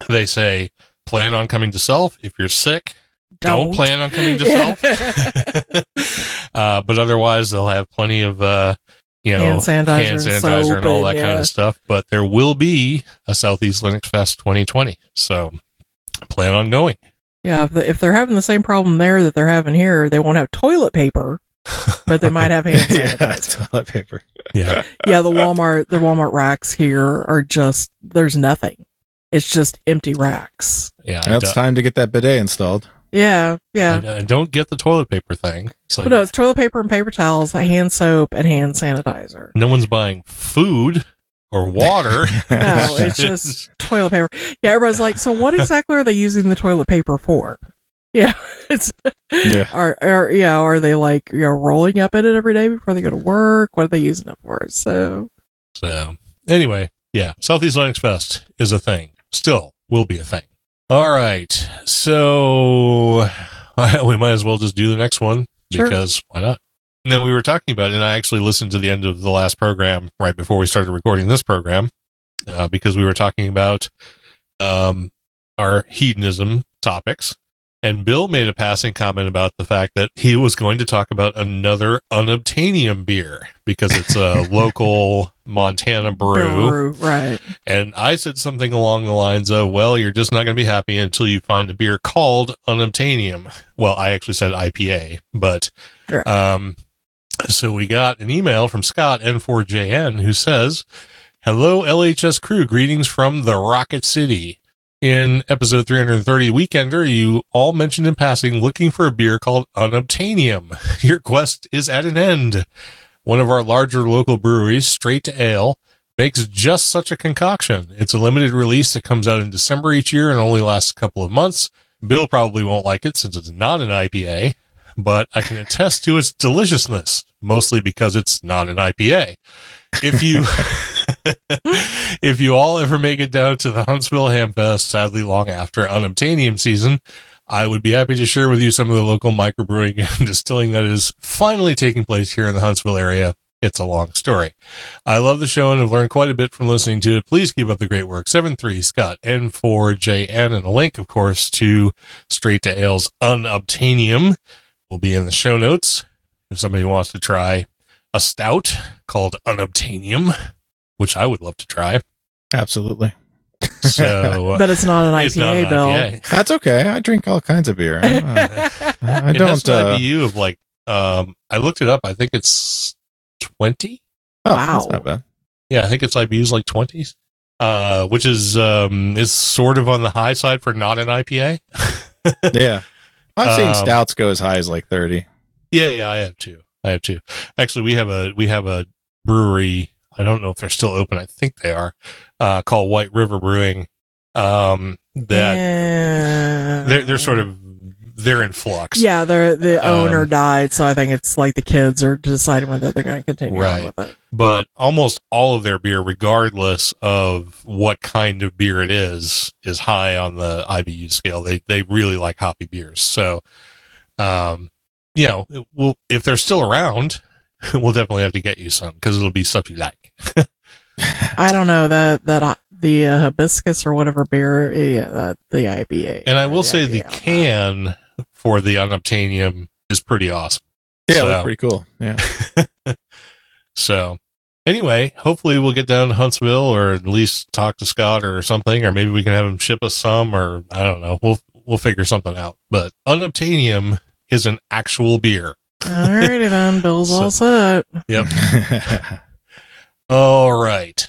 they say, plan on coming to SELF. If you're sick, don't, Don't. plan on coming to SELF. [laughs] [laughs] uh, but otherwise, they'll have plenty of, uh, you know, Hand sanitizer, hand sanitizer soap, and all that and, kind of stuff. But there will be a Southeast Linux Fest 2020. So plan on going. Yeah, if, the, if they're having the same problem there that they're having here, they won't have toilet paper, but they might have hand [laughs] yeah sanitizer. toilet paper Yeah. yeah, the Walmart the Walmart racks here are just there's nothing. It's just empty racks. Yeah. Now it's time to get that bidet installed Yeah, yeah. I, I don't get the toilet paper thing. It's like, But no, it's toilet paper and paper towels, hand soap, and hand sanitizer. no one's buying food or water. [laughs] No, it's [laughs] just toilet paper. Yeah, everybody's like, so what exactly are they using the toilet paper for? [laughs] Yeah, it's yeah are, are yeah, are they like you know rolling up in it every day before they go to work? What are they using it for? So So anyway, yeah, Southeast Linux Fest is a thing. Still will be a thing. All right. So we might as well just do the next one Sure. because why not? No, we were talking about and I actually listened to the end of the last program right before we started recording this program uh, because we were talking about um, our hedonism topics. And Bill made a passing comment about the fact that he was going to talk about another unobtainium beer because it's a [laughs] local Montana brew. Brew, right. And I said something along the lines of, well, you're just not going to be happy until you find a beer called unobtainium. Well, I actually said IPA, but, Sure. um, so we got an email from Scott N4JN who says, Hello, LHS crew. Greetings from the Rocket City. In episode 330 Weekender, you all mentioned in passing looking for a beer called Unobtainium. [laughs] Your quest is at an end. One of our larger local breweries, Straight to Ale, makes just such a concoction. It's a limited release that comes out in December each year and only lasts a couple of months. Bill probably won't like it since it's not an IPA, but I can attest to its deliciousness, mostly because it's not an IPA. If you [laughs] if you all ever make it down to the Huntsville Hamfest, sadly long after unobtainium season, I would be happy to share with you some of the local microbrewing [laughs] and distilling that is finally taking place here in the Huntsville area. It's a long story. I love the show and have learned quite a bit from listening to it. Please keep up the great work. 7-3 Scott N4JN and a link, of course, to Straight to Ale's Unobtainium will be in the show notes. If somebody wants to try a stout called Unobtainium, which I would love to try. Absolutely. So [laughs] But it's not an it's not IPA, an Bill. IPA. That's okay. I drink all kinds of beer. I'm, uh, [laughs] I it has don't. an Uh, IBU of like um I looked it up. I think it's twenty. oh, Wow. That's not bad. Yeah, I think it's IBUs like twenties. Uh, which is um is sort of on the high side for not an IPA. [laughs] Yeah. I've seen Um, stouts go as high as like 30. Yeah, yeah, I have two. I have two. Actually, we have a we have a brewery. I don't know if they're still open. I think they are. Uh, called White River Brewing. Um, that Yeah. they're they're sort of they're in flux. Yeah, the the Um, owner died, so I think it's like the kids are deciding whether they're going to continue Right. on with it. but almost all of their beer, regardless of what kind of beer it is, is high on the IBU scale. They they really like hoppy beers. So, um, you know, we'll, if they're still around, [laughs] we'll definitely have to get you some because it'll be stuff you like. [laughs] I don't know that that uh, the uh, hibiscus or whatever beer, yeah, that the IBA. And I will say the can for the unobtainium is pretty awesome. Yeah, So- that's pretty cool. Yeah. [laughs] So anyway, hopefully we'll get down to Huntsville or at least talk to Scott or something, or maybe we can have him ship us some or I don't know. We'll we'll figure something out. But unobtainium is an actual beer. Alrighty then, Bill's [laughs] So- all set. Yep. [laughs] All right.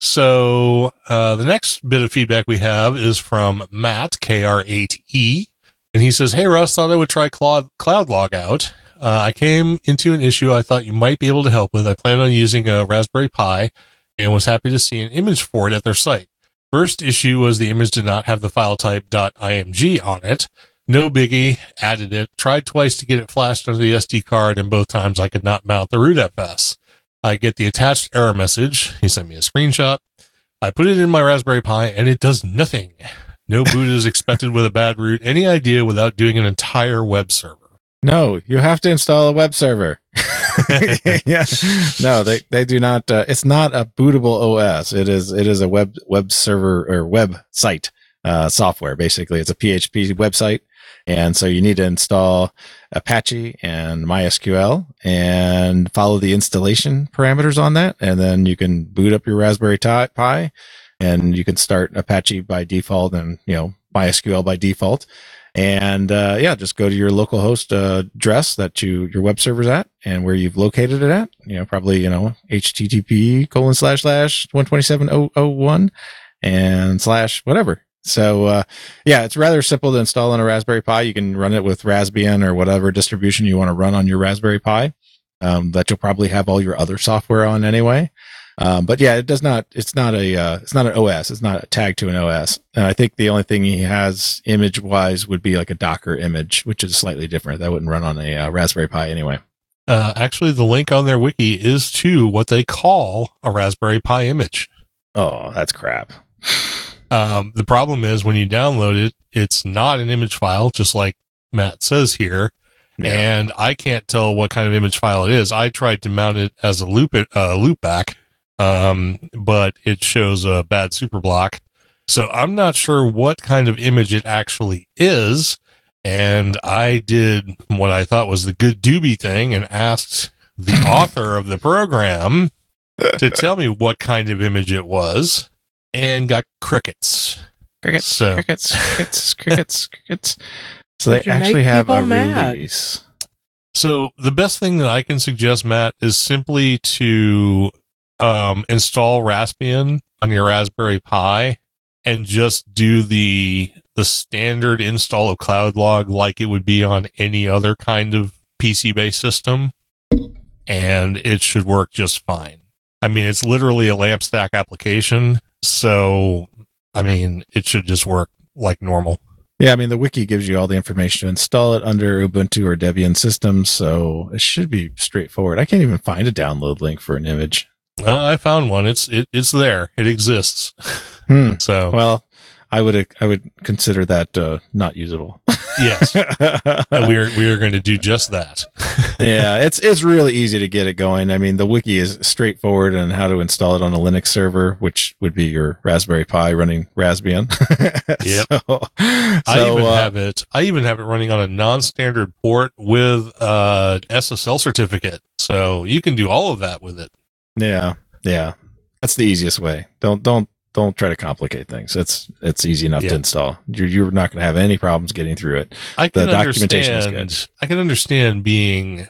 So uh, the next bit of feedback we have is from Matt KR8E, and he says, "Hey Russ, thought I would try Cloud Cloud Log out. Uh, I came into an issue I thought you might be able to help with. I plan on using a Raspberry Pi, and was happy to see an image for it at their site. First issue was the image did not have the file type .img on it. No biggie. Added it. Tried twice to get it flashed onto the SD card, and both times I could not mount the root FS." I get the attached error message. He sent me a screenshot. I put it in my Raspberry Pi and it does nothing. No boot is expected with a bad root. Any idea without doing an entire web server? no, you have to install a web server. [laughs] yeah. No, they, they do not. Uh, it's not a bootable OS. It is, it is a web, web server or web site, uh, software. Basically, it's a PHP website. And so you need to install Apache and MySQL and follow the installation parameters on that. And then you can boot up your Raspberry Pi and you can start Apache by default and, you know, MySQL by default. And, uh, yeah, just go to your local host, uh, address that you, your web server's at and where you've located it at, you know, probably, you know, HTTP colon slash slash 127.001 and slash whatever. So, uh, yeah, it's rather simple to install on a Raspberry Pi. You can run it with Raspbian or whatever distribution you want to run on your Raspberry Pi. Um, that you'll probably have all your other software on anyway. Um, but yeah, it does not, it's not a, uh, it's not an OS. It's not tagged to an OS. And I think the only thing he has image wise would be like a Docker image, which is slightly different. That wouldn't run on a uh, Raspberry Pi anyway. Uh, actually, the link on their wiki is to what they call a Raspberry Pi image. Oh, that's crap. Um, the problem is when you download it, it's not an image file, just like Matt says here. And I can't tell what kind of image file it is. I tried to mount it as a loop, it, uh, loop back, um, but it shows a bad super block. So I'm not sure what kind of image it actually is. and I did what I thought was the good doobie thing and asked the [laughs] author of the program to tell me what kind of image it was and got crickets. Crickets, So- crickets, crickets, [laughs] crickets, crickets. So they Did you make actually have a people mad? release. So the best thing that I can suggest, Matt, is simply to um, install Raspbian on your Raspberry Pi and just do the the standard install of CloudLog like it would be on any other kind of PC based system, and it should work just fine. I mean, it's literally a lamp stack application, so I mean, it should just work like normal. Yeah, I mean the wiki gives you all the information to install it under Ubuntu or Debian systems, so it should be straightforward. I can't even find a download link for an image. Uh, I found one. It's it, it's there. It exists. [laughs] Hmm. So Well, I would I would consider that uh, not usable. yes, [laughs] we are we are going to do just that. [laughs] yeah, it's it's really easy to get it going. I mean, the wiki is straightforward on how to install it on a Linux server, which would be your Raspberry Pi running Raspbian. Yep. So, I so, even uh, have it. I even have it running on a non-standard port with uh SSL certificate. So you can do all of that with it. Yeah, yeah, that's the easiest way. Don't don't don't try to complicate things. It's it's easy enough Yeah. to install. You're you're not going to have any problems getting through it. I The can documentation is understand. I can understand being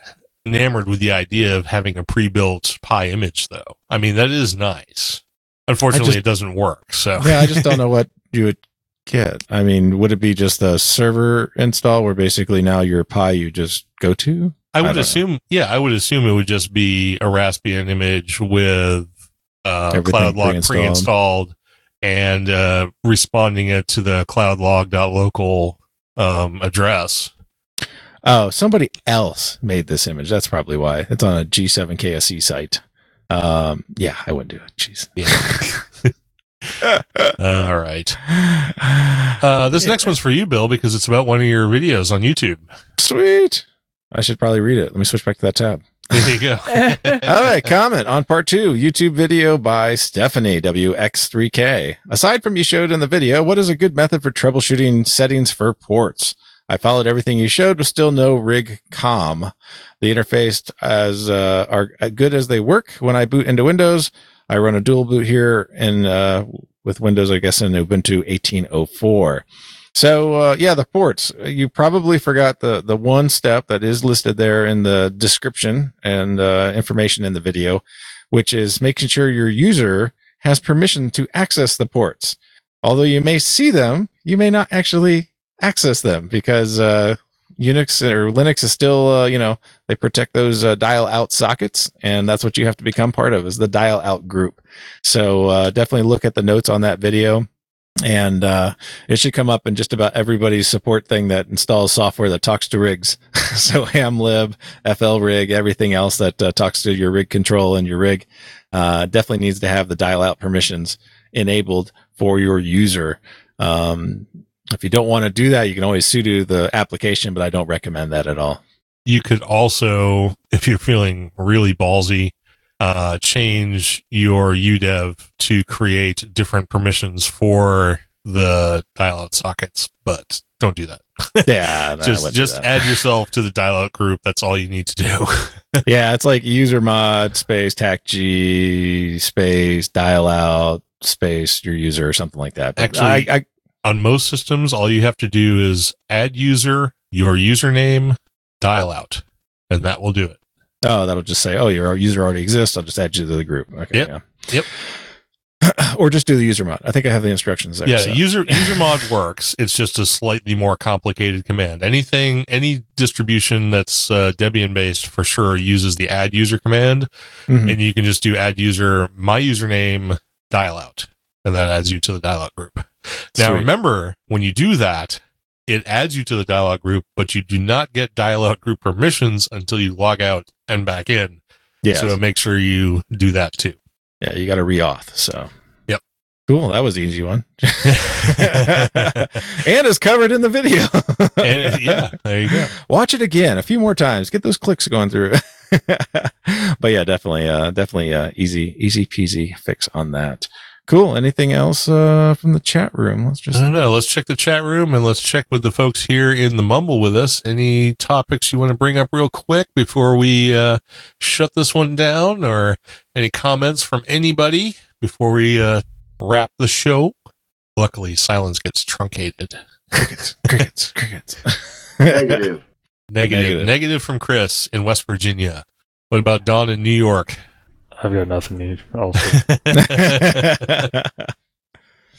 enamored with the idea of having a pre-built Pi image, though. I mean, that is nice. Unfortunately, just- it doesn't work. So yeah, I just don't know [laughs] what you would get. I mean, would it be just a server install where basically now your Pi you just go to? I I would know. assume, yeah, I would assume it would just be a Raspbian image with uh, Everything CloudLog pre-installed. pre-installed and uh, responding it to the CloudLog.local um, address. Oh, somebody else made this image. That's probably why. It's on a G7 KSE site. Um, yeah, I wouldn't do it. Jeez. Yeah. [laughs] all right. Uh, this next one's for you, Bill, because it's about one of your videos on YouTube. Sweet. I should probably read it. Let me switch back to that tab. There you go. [laughs] All right, comment on part two, YouTube video by Stephanie WX3K. Aside from you showed in the video, what is a good method for troubleshooting settings for ports? I followed everything you showed, but still no rig com. The interface as uh, are good as they work. When I boot into Windows, I run a dual boot here in uh, with Windows, I guess in Ubuntu 1804. So uh, yeah, the ports. You probably forgot the the one step that is listed there in the description and uh, information in the video, which is making sure your user has permission to access the ports. Although you may see them, you may not actually access them because uh, Unix or Linux is still, uh, you know, they protect those uh, dial out sockets, and that's what you have to become part of is the dial out group. So uh, definitely look at the notes on that video and uh, it should come up in just about everybody's support thing that installs software that talks to rigs. [laughs] so hamlib, flrig, everything else that uh, talks to your rig control and your rig uh, definitely needs to have the dial out permissions enabled for your user. Um, if you don't want to do that, you can always sudo the application, but I don't recommend that at all. You could also, if you're feeling really ballsy, uh, change your UDEV to create different permissions for the dial-out sockets, but don't do that. [laughs] [laughs] Yeah, no, just just add yourself to the dial-out group. That's all you need to do. [laughs] yeah, it's like user mod space tac g space dial out space your user or something like that. But Actually- I, I On most systems, all you have to do is add user, your username, dial-out, and that will do it. Oh that'll just say oh your user already exists. I'll just add you to the group. Okay. Yep. Yeah. Yep. [clears throat] or just do the user mod. I think I have the instructions there. Yeah, so. user [laughs] user mod works. It's just a slightly more complicated command. Anything, any distribution that's uh, Debian based for sure uses the add user command, Mhm. and you can just do add user my username dial out, and that adds you to the dial out group. Now Sweet. remember, when you do that, it adds you to the dial out group, but you do not get dial out group permissions until you log out and back in. yeah. So make sure you do that too. yeah, you got to reauth. So. Yep. Cool. That was the easy one. [laughs] and is covered in the video. and yeah, there you go. Watch it again a few more times. Get those clicks going through. [laughs] but yeah, definitely, uh, definitely, uh, easy, easy peasy fix on that. Cool. Anything else uh, from the chat room? Let's just. I don't know. Let's check the chat room and let's check with the folks here in the mumble with us. Any topics you want to bring up real quick before we uh, shut this one down, or any comments from anybody before we uh, wrap the show? Luckily, silence gets truncated. Crickets. [laughs] Crickets. Crickets. Negative. Negative. Negative. Negative from Chris in West Virginia. What about Don in New York? I've got nothing to eat. Also, [laughs]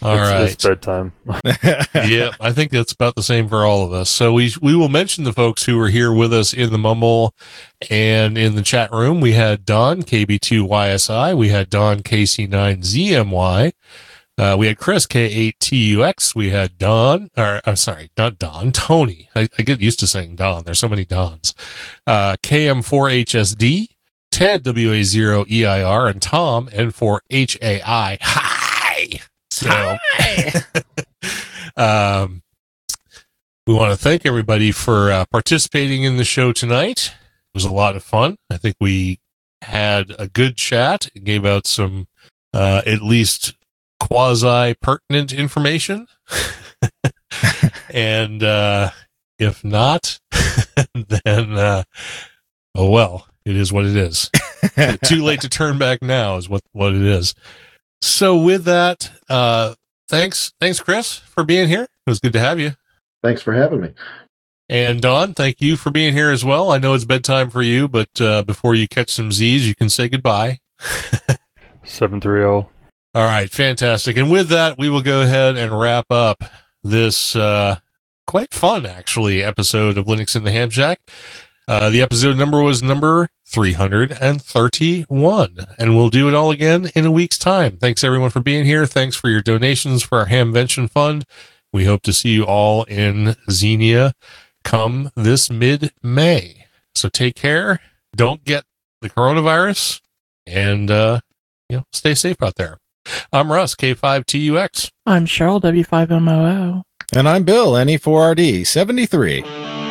All it's, right. it's bedtime. [laughs] yeah, I think that's about the same for all of us. So we we will mention the folks who were here with us in the mumble and in the chat room. We had Don KB2YSI, we had Don KC9ZMY, uh, we had Chris K8TUX, we had Don, or I'm sorry, not Don, Tony. I, I get used to saying Don. There's so many Dons. Uh, KM4HSD, Ted WA0EIR, and Tom N4HAI. Hi. So, [laughs] um, we want to thank everybody for uh, participating in the show tonight. It was a lot of fun. I think we had a good chat. It gave out some, uh, at least quasi pertinent information. [laughs] and, uh, if not, [laughs] then, uh, oh well, it is what it is. Too late to turn back now is what, what it is. So with that, uh, thanks, thanks, Chris, for being here. It was good to have you. Thanks for having me. And Don, thank you for being here as well. I know it's bedtime for you, but uh, before you catch some Z's, you can say goodbye. [laughs] Seven three zero. All right, fantastic. And with that, we will go ahead and wrap up this uh, quite fun, actually, episode of Linux in the Ham Shack. Uh, the episode number was number 331, and we'll do it all again in a week's time. Thanks everyone for being here. Thanks for your donations for our Hamvention Fund. We hope to see you all in Xenia come this mid May. So take care. Don't get the coronavirus and, uh, you know, stay safe out there. I'm Russ, K5TUX. I'm Cheryl, W5MOO. And I'm Bill, NE4RD73.